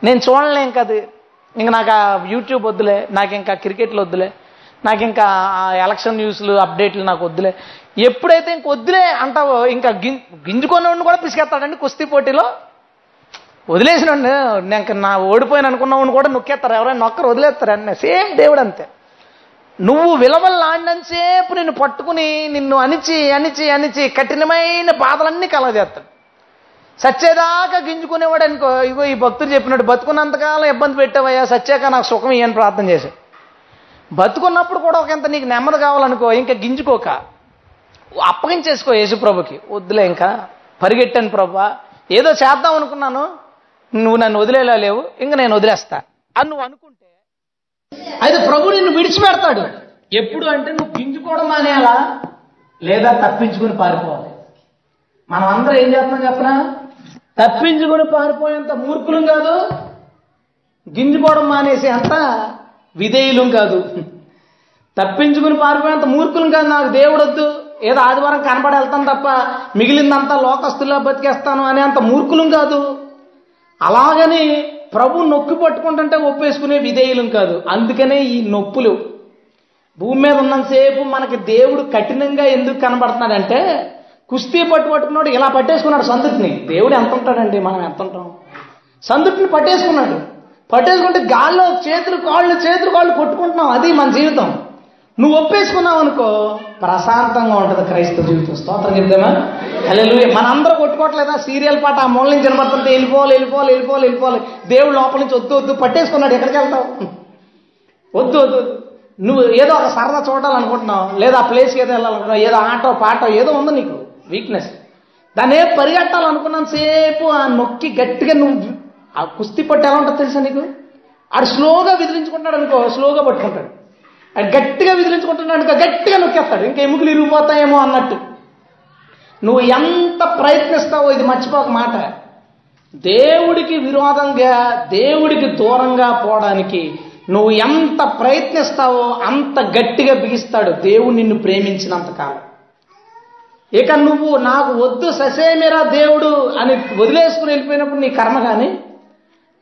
నేను చూడలేం కదా. ఇంక నాకు ఆ యూట్యూబ్ వద్దులే. నాకు ఇంకా క్రికెట్లు వద్దులే. నాకు ఇంకా ఎలక్షన్ న్యూస్లు అప్డేట్లు నాకు వద్దులే. ఎప్పుడైతే ఇంక వద్దులే అంటావో ఇంకా గిం గింజుకున్నవాడిని కూడా పిసికేస్తాడండి కుస్తీ పోటీలో. వదిలేసినండి నేను నా ఓడిపోయిన అనుకున్నవాడిని కూడా నొక్కేస్తారు. ఎవరైనా నొక్కరు వదిలేస్తారు అన్న. సేమ్ దేవుడు అంతే. నువ్వు విలవల్లాడినంతసేపు నిన్ను పట్టుకుని నిన్ను అణిచి అణిచి అణిచి కఠినమైన బాధలన్నీ కలగజేస్తాడు. సచ్చేదాకా గింజుకునేవాడు అనుకో ఇగో ఈ భక్తుడు చెప్పినట్టు బతుకున్నంతకాలం ఇబ్బంది పెట్టావయ్యా సచ్చాక నాకు సుఖం ఇయ్యని ప్రార్థన చేశాడు. బతుకున్నప్పుడు కూడా ఒకంత నీకు నెమ్మది కావాలనుకో ఇంకా గింజుకోక. అప్పగించేసుకో యేసుప్రభుకి. వద్దులే ఇంకా. పరిగెట్టాను ప్రభా. ఏదో చేద్దాం అనుకున్నాను. నువ్వు నన్ను వదిలేలా లేవు. ఇంకా నేను వదిలేస్తా. అని నువ్వు అనుకుంటే. అయితే ప్రభు నిన్ను విడిచిపెడతాడు. ఎప్పుడు అంటే నువ్వు గింజుకోవడం మానేయాలా? లేదా తప్పించుకుని పారిపోవాలి? మనం అందరం ఏం చేస్తున్నాం చెప్పనా? తప్పించుకుని పారిపోయేంత మూర్ఖులం కాదు. గింజుకోవడం మానేసి అంత విధేయులం కాదు. తప్పించుకుని పారిపోయేంత మూర్ఖులం కాదు. నాకు దేవుడొద్దు. ఏదో ఆదివారం కనబడి వెళ్తాను తప్ప మిగిలిందంతా లోకస్తుల్లో బతికేస్తాను అనే అంత మూర్ఖులం కాదు. అలాగని ప్రభు నొక్కి పట్టుకుంటుంటే ఒప్పేసుకునే విధేయులం కాదు. అందుకనే ఈ నొప్పులు. భూమి మీద ఉన్నంతసేపు మనకి దేవుడు కఠినంగా ఎందుకు కనబడుతున్నాడంటే కుస్తీ పట్టు పట్టుకున్నాడు ఇలా పట్టేసుకున్నాడు సందుటిని. దేవుడు ఎంత ఉంటాడండి? మనం ఎంత ఉంటాం? సందుటిని పట్టేసుకున్నాడు. పట్టేసుకుంటే గాల్లో చేతులు కాళ్ళు చేతులు కాళ్ళు కొట్టుకుంటున్నాం. అది మన జీవితం. నువ్వు ఒప్పేసుకున్నావు అనుకో ప్రశాంతంగా ఉంటుంది క్రైస్తవ జీవితం. స్తోత్రం చెప్తామా? హలో మనందరూ కొట్టుకోవట్లేదా? సీరియల్ పాట ఆ మూల నుంచి వినబడుతుంటే వెళ్ళిపోవాలి వెళ్ళిపోవాలి వెళ్ళిపోవాలి వెళ్ళిపోవాలి. దేవుడు లోపల నుంచి వద్దు వద్దు పట్టేసుకున్నాడు ఎక్కడికి వెళ్తావు? వద్దు వద్దు నువ్వు ఏదో ఒక సరదా చూడాలనుకుంటున్నావు లేదా ఆ ప్లేస్కి ఏదో వెళ్ళాలనుకుంటున్నావు ఏదో ఆటో పాటో ఏదో ఉంది నీకు వీక్నెస్ దాన్ని ఏ పరిగెట్టాలనుకున్నంతసేపు ఆ నొక్కి గట్టిగా నువ్వు ఆ కుస్తీ పట్టు ఎలా ఉంటుందో తెలుసా నీకు? ఆడు స్లోగా విదిలించుకుంటాడు అనుకో స్లోగా పట్టుకుంటాడు. గట్టిగా విదిలించుకుంటున్నాడు గట్టిగా నొక్కేస్తాడు. ఇంకా ఎముకలు ఇరిగిపోతాయేమో అన్నట్టు. నువ్వు ఎంత ప్రయత్నిస్తావో ఇది మర్చిపోక మాట. దేవుడికి విరోధంగా దేవుడికి దూరంగా పోవడానికి నువ్వు ఎంత ప్రయత్నిస్తావో అంత గట్టిగా బిగిస్తాడు దేవుడు నిన్ను ప్రేమించినంత కాలం. ఇక నువ్వు నాకు వద్దు ససేమిరా దేవుడు అని వదిలేసుకుని వెళ్ళిపోయినప్పుడు నీ కర్మ కానీ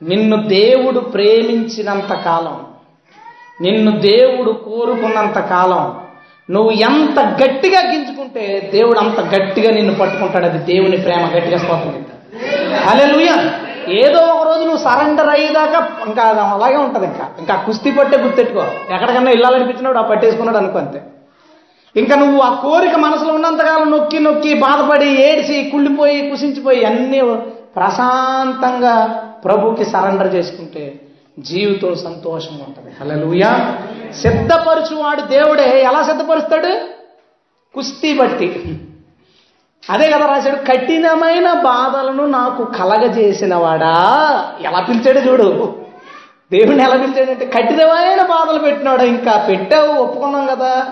నిన్ను దేవుడు ప్రేమించినంత కాలం నిన్ను దేవుడు కోరుకున్నంత కాలం నువ్వు ఎంత గట్టిగా గింజుకుంటే దేవుడు అంత గట్టిగా నిన్ను పట్టుకుంటాడు. అది దేవుని ప్రేమ గట్టిగా స్తోత్రం. అలెలుయ ఏదో ఒక రోజు నువ్వు సరెండర్ అయ్యేదాకా ఇంకా అలాగే ఉంటుంది ఇంకా. ఇంకా కుస్తీ పట్టే గుర్తెట్టుకో. ఎక్కడికన్నా వెళ్ళాలనిపించినాడు ఆ పట్టేసుకున్నాడు అనుకో అంతే. ఇంకా నువ్వు ఆ కోరిక మనసులో ఉన్నంతకాలం నొక్కి నొక్కి బాధపడి ఏడిసి కుళ్ళిపోయి కుసించిపోయి అన్నీ ప్రశాంతంగా ప్రభుకి సరెండర్ చేసుకుంటే జీవితం సంతోషంగా ఉంటుంది. హలలుయా సిద్ధపరచువాడు దేవుడే. ఎలా సిద్ధపరుస్తాడు? కుస్తీ బట్టి. అదే కదా రాశాడు కఠినమైన బాధలను నాకు కలగజేసిన వాడా ఎలా పిలిచాడు చూడు. దేవుడిని ఎలా పిలిచాడంటే కఠినమైన బాధలు పెట్టినాడు? ఇంకా పెట్టావు ఒప్పుకున్నాం కదా.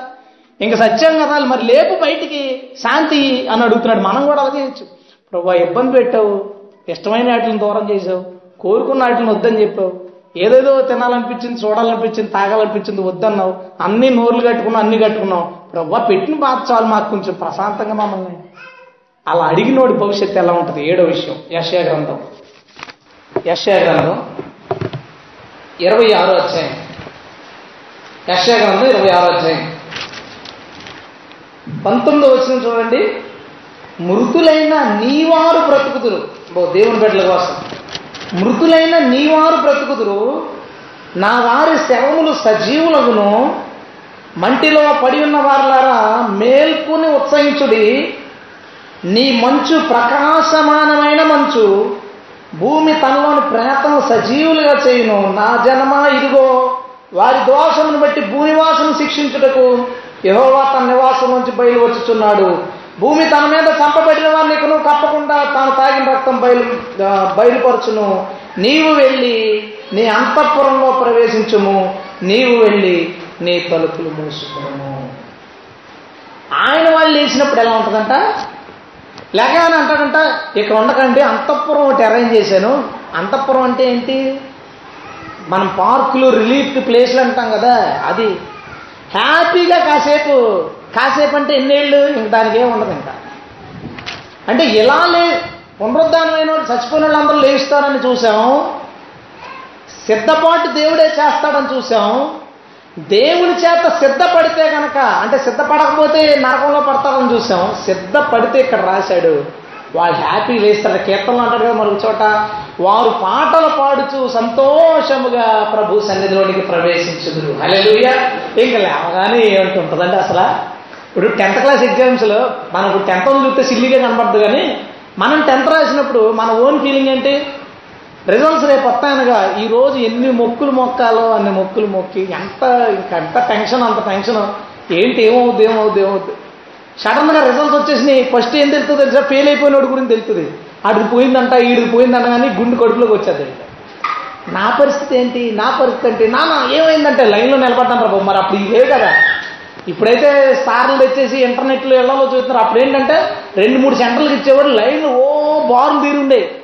ఇంకా సత్యం కదా. మరి లేపు బయటికి. శాంతి అని అడుగుతున్నాడు. మనం కూడా అలా చేయొచ్చు. ప్రభా ఇబ్బంది పెట్టావు. ఇష్టమైన వాటిని దూరం చేసావు కోరుకున్న వాటిని వద్దని చెప్పావు. ఏదేదో తినాలనిపించింది చూడాలనిపించింది తాగాలనిపించింది వద్దన్నావు. అన్ని నోర్లు కట్టుకున్నావు అన్ని కట్టుకున్నావు. ప్రభా పెట్టిన బాధ చాలు మాకు కొంచెం ప్రశాంతంగా మమ్మల్ని అలా అడిగినోడి భవిష్యత్తు ఎలా ఉంటుంది? ఏడో విషయం. యశయా గ్రంథం. యశయా గ్రంథం ఇరవై ఆరో అధ్యాయం. యశయా గ్రంథం ఇరవై ఆరో అధ్యాయం. పంతొమ్మిదో వచ్చిన చూడండి. మృతులైన నీవారు బ్రతుకుతురు దేవుని బిడ్డల కోసం. మృతులైన నీవారు బ్రతుకుదురు. నా వారి శవములు సజీవులగును. మంటిలో పడి ఉన్న వారులారా మేల్కొని ఉత్సహించుడి. నీ మంచు ప్రకాశమానమైన మంచు. భూమి తనలోని ప్రేతను సజీవులుగా చేయును. నా జనమా ఇదిగో వారి దోషమును బట్టి భూనివాసను శిక్షించుటకు యహోవా తన నివాసం నుంచి బయలు వచ్చుచున్నాడు భూమి తన మీద చంపబడిన వారిని నువ్వు కప్పకుండా తాను తాగిన రక్తం బయలు బయలుపరచును. నీవు వెళ్ళి నీ అంతఃపురంలో ప్రవేశించుము. నీవు వెళ్ళి నీ తలుపులు మూసుకును ఆయన వాళ్ళు లేచినప్పుడు ఎలా ఉంటుందంట? లేక అని అంటాడంట ఇక్కడ ఉండకండి అంతఃపురం ఒకటి అరేంజ్ చేశాను. అంతఃపురం అంటే ఏంటి? మనం పార్కులు రిలీఫ్ ప్లేస్లు అంటాం కదా అది. హ్యాపీగా కాసేపు కాసేపు అంటే ఎన్నేళ్ళు ఇంక దానికేం ఉండదు ఇంకా. అంటే ఇలా లే పునరుద్ధానమైన వాళ్ళు చచ్చిపోయిన వాళ్ళందరూ లేస్తారని చూసాం. సిద్ధపాటు దేవుడే చేస్తాడని చూసాం. దేవుని చేత సిద్ధపడితే కనుక అంటే సిద్ధపడకపోతే నరకంలో పడతారని చూసాం. సిద్ధపడితే ఇక్కడ రాశాడు వాళ్ళు హ్యాపీ లేస్తారు? కీర్తనలు అంటారు కదా మరొక చోట వారు పాటలు పాడుతూ సంతోషముగా ప్రభు సన్నిధిలోనికి ప్రవేశించుదురు. హల్లెలూయ. ఇంకా లేవగానే ఏమంటుంటుందండి అసలు? ఇప్పుడు టెన్త్ క్లాస్ ఎగ్జామ్స్లో మనకు టెన్త్ చూస్తే సిల్లీగా కనబడదు కానీ మనం టెన్త్ రాసినప్పుడు మన ఓన్ ఫీలింగ్ ఏంటి? రిజల్ట్స్ రేపు వస్తాయనగా ఈ రోజు ఎన్ని మొక్కులు మొక్కాలో అన్ని మొక్కులు మొక్కి ఎంత ఇంకా ఎంత టెన్షన్ అంత టెన్షన్ ఏంటి ఏమవుద్ది ఏమవుద్ది ఏమవుద్ది? సడన్గా రిజల్ట్స్ వచ్చేసినాయి. ఫస్ట్ ఏం తెలుస్తుంది తెలుసా? ఫెయిల్ అయిపోయినోడు గురించి తెలుస్తుంది. ఆడికి పోయిందంట ఈడికి పోయిందంట కానీ గుండె కడుపులోకి వచ్చేది. నా పరిస్థితి ఏంటి? నా పరిస్థితి ఏంటి నాన్న ఏమైందంటే లైన్లో నిలబడ్డాను రా బాబు మరి అప్పుడు ఇవే కదా. ఇప్పుడైతే సార్లు తెచ్చేసి ఇంటర్నెట్లో ఇళ్ళలో చూస్తున్నారు. అప్పుడు ఏంటంటే రెండు మూడు సెంటర్లకు ఇచ్చేవారు లైన్ ఓ బారులు తీరుండే.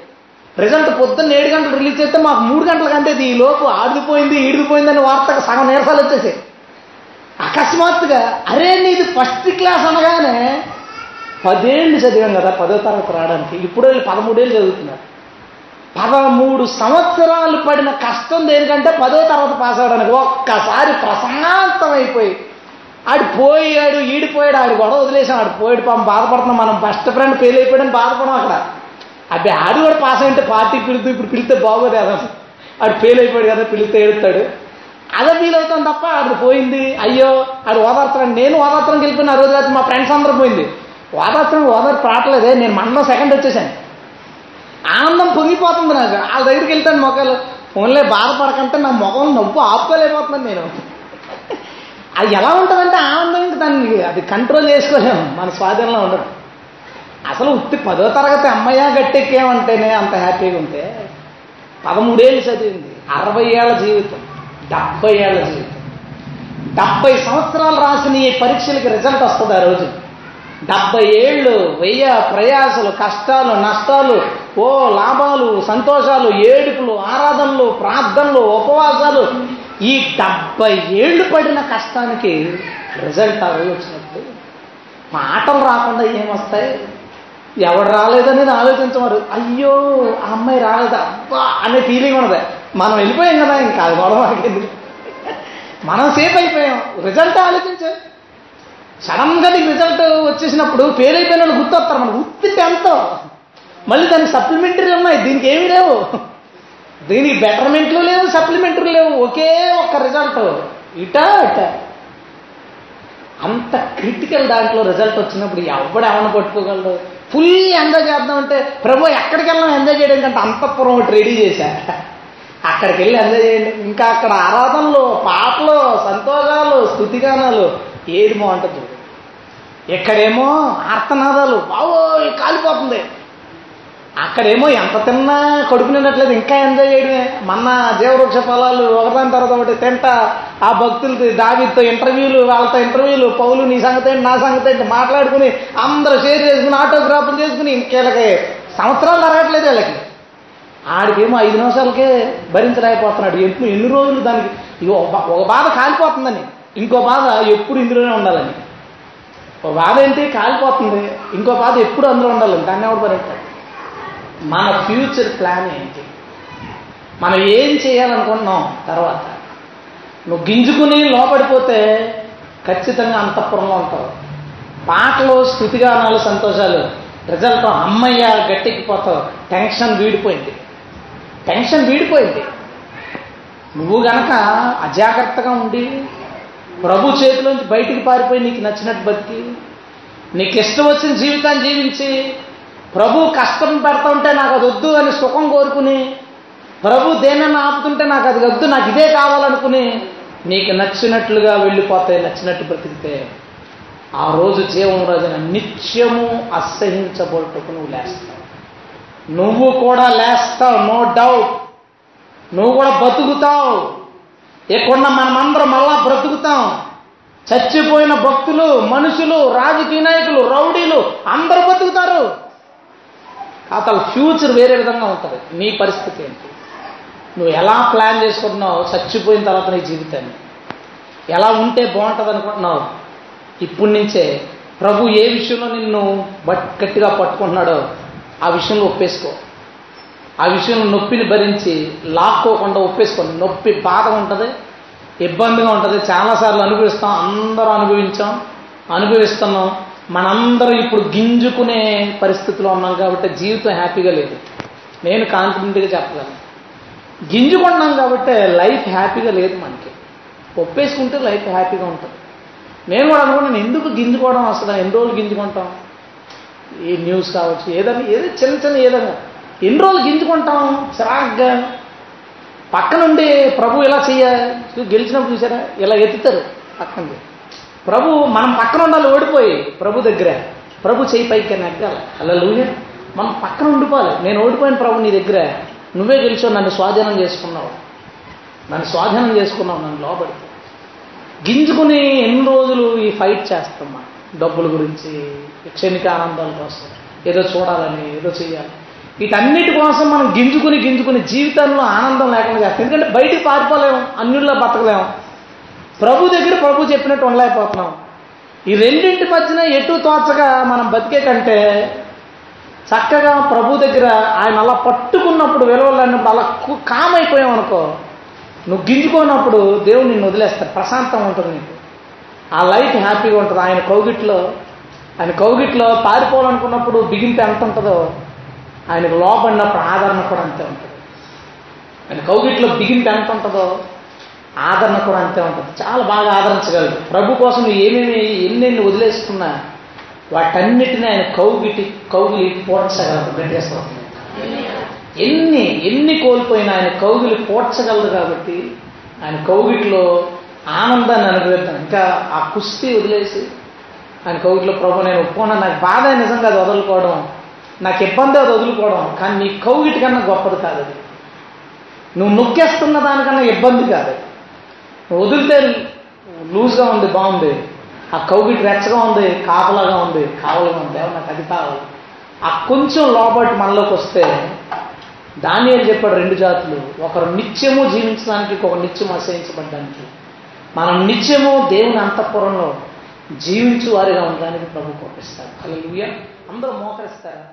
రిజల్ట్ పొద్దున్న ఏడు గంటలు రిలీజ్ చేస్తే మాకు మూడు గంటలకు అంటే ఈ లోపు ఆడిపోయింది ఈడిపోయిందని వార్తకు సగం నీరసాలు వచ్చేసాయి. అకస్మాత్తుగా అరే నీది ఫస్ట్ క్లాస్ అనగానే పదేళ్ళు చదివాం కదా పదో తరగతి రావడానికి. ఇప్పుడు పదమూడేళ్ళు చదువుతున్నారు. పదమూడు సంవత్సరాలు పడిన కష్టం దేనికంటే పదో తరగతి పాస్ అవడానికి ఒక్కసారి ప్రశాంతమైపోయి ఆడు పోయాడు ఈడిపోయాడు ఆడు గొడవ వదిలేసాం ఆడు పోయాడు. పాపం బాధపడుతున్నాం మనం బెస్ట్ ఫ్రెండ్ ఫెయిల్ అయిపోయాడని బాధపడడం అక్కడ. అబ్బే ఆడు కూడా పాస్ అయితే పార్టీ పిలుతూ ఇప్పుడు పిలిస్తే బాగోదు కదా. ఆడు ఫెయిల్ అయిపోయాడు కదా పిలిస్తే ఏడుతాడు అదే ఫీల్ అవుతాం తప్ప అది పోయింది. అయ్యో అది ఓదార్చడం నేను ఓదార్తనం వెళ్ళిపోయిన ఆ రోజు రాత్రి మా ఫ్రెండ్స్ అందరూ పోయింది. ఓదార్చడం ఓదార్పు రావట్లేదే నేను మన్నం సెకండ్ వచ్చేసాను. ఆనందం పొంగిపోతుంది నాకు. వాళ్ళ దగ్గరికి వెళ్తాను మొక్కలు. ఫోన్లే బాధపడకంటే నా ముఖం నవ్వు ఆపుకోలేకపోతున్నాను నేను. అది ఎలా ఉంటుందంటే ఆనందం ఇంకా దాన్ని అది కంట్రోల్ చేసుకోలేము మన స్వాధీనంలో ఉండదు అసలు ఉత్తి పదో తరగతి అమ్మయ్య గట్టెక్కేమంటేనే అంత హ్యాపీగా ఉంటే పదమూడేళ్ళు చదివింది. అరవై ఏళ్ళ జీవితం. డెబ్బై ఏళ్ళ జీవితం. డెబ్బై సంవత్సరాలు రాసిన ఈ పరీక్షలకి రిజల్ట్ వస్తుంది ఆ రోజు. డెబ్బై ఏళ్ళు వెయ్య ప్రయాసలు కష్టాలు నష్టాలు ఓ లాభాలు సంతోషాలు ఏడుపులు ఆరాధనలు ప్రార్థనలు ఉపవాసాలు ఈ డెబ్బై ఏళ్ళు పడిన కష్టానికి రిజల్ట్ ఆ రోజు వచ్చినప్పుడు? మాటలు రాకుండా ఏమొస్తాయి? ఎవడు రాలేదనేది ఆలోచించమరు అయ్యో ఆ అమ్మాయి రాలేదా. అబ్బా అనే ఫీలింగ్ ఉన్నది. మనం వెళ్ళిపోయాం కదా ఇంకా అది గొడవ మనం సేఫ్ అయిపోయాం. రిజల్ట్ ఆలోచించే. సడన్గా నీకు రిజల్ట్ వచ్చేసినప్పుడు ఫెయిల్ అయిపోయిన వాళ్ళు గుర్తొస్తారు. మనం గుర్తుంటే ఎంతో. మళ్ళీ దానికి సప్లిమెంటరీలు ఉన్నాయి. దీనికి ఏమీ లేవు. దీనికి బెటర్మెంట్లు లేవు సప్లిమెంటరీ లేవు ఒకే ఒక్క రిజల్ట్ ఇటా ఇట. అంత క్రిటికల్ దాంట్లో రిజల్ట్ వచ్చినప్పుడు ఎవడు ఎవరిని పట్టుకోగలడు ఫుల్ ఎంజాయ్ చేద్దామంటే ప్రభు ఎక్కడికి వెళ్ళాం ఎంజాయ్ చేయడం కంటే అంతఃపురం ఒకటి రెడీ చేశా. అక్కడికి వెళ్ళి ఎంజాయ్ చేయండి. ఇంకా అక్కడ ఆరాధనలు పాటలు సంతోషాలు స్థుతిగానాలు ఏది బాగుంటుంది ఇక్కడేమో ఆర్తనాదాలు బావో కాలిపోతుంది. అక్కడేమో ఎంత తిన్నా కడుపు నిండట్లేదు ఇంకా ఎంజాయ్ చేయడమే. మన జీవవృక్ష ఫలాలు ఒకదాని తర్వాత ఒకటి తింటా ఆ భక్తులతో దావితో ఇంటర్వ్యూలు వాళ్ళతో ఇంటర్వ్యూలు పౌలు నీ సంగతి ఏంటి నా సంగతి ఏంటి మాట్లాడుకుని అందరూ షేర్ చేసుకుని ఆటోగ్రాఫ్లు చేసుకుని ఇంకేళ్ళకి సంవత్సరాలు జరగట్లేదు వీళ్ళకి. ఆడికేమో ఐదు నిమిషాలకే భరించలేకపోతున్నాడు. ఎప్పుడు ఎన్ని రోజులు దానికి ఒక ఒక బాధ కాలిపోతుందని ఇంకో బాధ ఎప్పుడు ఇందులోనే ఉండాలని. ఒక బాధ ఏంటి? కాలిపోతుంది. ఇంకో బాధ ఎప్పుడు అందులో ఉండాలని. దాన్ని ఎవరు భరించాడు మన ఫ్యూచర్ ప్లాన్ ఏంటి? మనం ఏం చేయాలనుకుంటున్నాం తర్వాత? నువ్వు గింజుకుని లోపడిపోతే ఖచ్చితంగా అంతఃపురంలో ఉంటావు. పాటలు స్థుతిగానాలు సంతోషాలు. రిజల్ట్ అమ్మయ్య గట్టెక్కిపోతావు. టెన్షన్ వీడిపోయింది. టెన్షన్ వీడిపోయింది. నువ్వు గనక అజాగ్రత్తగా ఉండి ప్రభు చేతిలోంచి బయటికి పారిపోయి నీకు నచ్చినట్టు బతికి నీకు ఇష్టం వచ్చిన జీవితాన్ని జీవించి ప్రభు కష్టం పెడతా ఉంటే నాకు అది వద్దు అని సుఖం కోరుకుని ప్రభు దేనన్నా ఆపుతుంటే నాకు అది వద్దు నాకు ఇదే కావాలనుకుని నీకు నచ్చినట్లుగా వెళ్ళిపోతాయి నచ్చినట్టు బ్రతికితే ఆ రోజు జీవం రోజున నిత్యము అసహించబడుటకు నువ్వు లేస్తావు. నువ్వు కూడా లేస్తావు నో డౌట్ నువ్వు కూడా బతుకుతావు. ఎక్కడున్న మనమందరం మళ్ళా బ్రతుకుతాం. చచ్చిపోయిన భక్తులు మనుషులు రాజకీయ నాయకులు రౌడీలు అందరూ బతుకుతారు. అతను ఫ్యూచర్ వేరే విధంగా ఉంటుంది. నీ పరిస్థితి ఏంటి? నువ్వు ఎలా ప్లాన్ చేసుకుంటున్నావు చచ్చిపోయిన తర్వాత నీ జీవితాన్ని? ఎలా ఉంటే బాగుంటుంది అనుకుంటున్నావు? ఇప్పటి నుంచే ప్రభు ఏ విషయంలో నిన్ను బట్ గట్టిగా పట్టుకుంటున్నాడో ఆ విషయంలో ఒప్పేసుకో. ఆ విషయంలో నొప్పిని భరించి లాక్కోకుండా ఒప్పేసుకోండి నొప్పి బాధ ఉంటుంది ఇబ్బందిగా ఉంటుంది. చాలాసార్లు అనుభవిస్తాం అందరూ అనుభవించాం అనుభవిస్తున్నాం. మనందరం ఇప్పుడు గింజుకునే పరిస్థితిలో ఉన్నాం కాబట్టి జీవితం హ్యాపీగా లేదు. నేను కాన్ఫిడెంట్గా చెప్పగలను. గింజుకున్నాం కాబట్టి లైఫ్ హ్యాపీగా లేదు మనకి. ఒప్పేసుకుంటే లైఫ్ హ్యాపీగా ఉంటుంది. నేను కూడా అనుకున్నాను ఎందుకు గింజుకోవడం అసలు ఎన్ని రోజులు గింజుకుంటాం? ఈ న్యూస్ కావచ్చు ఏదైనా ఏదో చిన్న చిన్న ఏదైనా. ఎన్ని రోజులు గింజుకుంటాం? చిరాగ్గా. పక్కనుండి ప్రభు ఇలా చేయాలి గెలిచినప్పుడు చూసారా? ఇలా ఎత్తుతారు పక్కన ప్రభు మనం పక్కన ఉండాలి ఓడిపోయి ప్రభు దగ్గర. ప్రభు చేయి పైకి నెగ్గాలి అలా లూయ మనం పక్కన ఉండిపోవాలి. నేను ఓడిపోయిన ప్రభు నీ దగ్గర. నువ్వే గెలిచావు నన్ను స్వాధీనం చేసుకున్నావు. నన్ను స్వాధీనం చేసుకున్నావు నన్ను లోబడి. గింజుకుని ఎన్ని రోజులు ఈ ఫైట్ చేస్తామా? డబ్బుల గురించి క్షణిక ఆనందాల కోసం. ఏదో చూడాలని ఏదో చేయాలి. వీటన్నిటి కోసం మనం గింజుకుని గింజుకుని జీవితంలో ఆనందం లేకుండా చేస్తాం. ఎందుకంటే బయటికి పారిపోలేము అన్యుల్లో బతకలేము ప్రభు దగ్గర ప్రభు చెప్పినట్టు ఉండలేకపోతున్నాం. ఈ రెండింటి మధ్యన ఎటు తోచగా మనం బతికే కంటే చక్కగా ప్రభు దగ్గర ఆయన అలా పట్టుకున్నప్పుడు విలువలన్నప్పుడు అలా కు- కామ్ అయిపోయాం అనుకో నువ్వు గింజుకోనప్పుడు దేవుడు నిన్ను వదిలేస్తాడు. ప్రశాంతం ఉంటుంది నీకు. ఆ లైఫ్ హ్యాపీగా ఉంటుంది. ఆయన కౌగిట్లో ఆయన కౌగిట్లో పారిపోవాలనుకున్నప్పుడు బిగింపు ఎంత ఉంటుందో ఆయనకు లోపడినప్పుడు ఆదరణ కూడా అంతే ఉంటుంది. ఆయన కౌగిట్లో బిగింపు ఎంత ఉంటుందో ఆదరణ కూడా అంతే ఉంటుంది. చాలా బాగా ఆదరించగలరు ప్రభు కోసం ఏమేమి ఎన్నెన్ని వదిలేసుకున్నా వాటన్నిటిని ఆయన కౌగిటి కౌగిలి పోడ్చగలరు గట్టేస్తాం ఎన్ని ఎన్ని కోల్పోయినా ఆయన కౌగిలి పోడ్చగలరు కాబట్టి ఆయన కౌగిట్లో ఆనందాన్ని అనుభవిస్తాను ఇంకా ఆ కుస్తీ వదిలేసి ఆయన కౌగిట్లో ప్రభు నేను ఒప్పుకున్నా నాకు బాధ నిజంగా అది వదులుకోవడం నాకు ఇబ్బంది అది వదులుకోవడం కానీ నీ కౌగిటి కన్నా గొప్పది కాదు అది. నువ్వు నొక్కేస్తున్న దానికన్నా ఇబ్బంది కాదు వదిలితే లూజ్గా ఉంది బాగుంది. ఆ కౌగిటి రెచ్చగా ఉంది కాపలాగా ఉంది కావలుగా ఉంది నాకు అది కావాలి ఆ కొంచెం లోబట్టి మనలోకి వస్తే దాన్ని ఏం చెప్పాడు రెండు జాతులు. ఒకరు నిత్యము జీవించడానికి ఇంకొక నిత్యం అసహించబడడానికి మనం నిత్యము దేవుని అంతఃపురంలో జీవించు వారిగా ఉండడానికి ప్రభు కోపిస్తారు అలా అందరూ మోకరిస్తారా.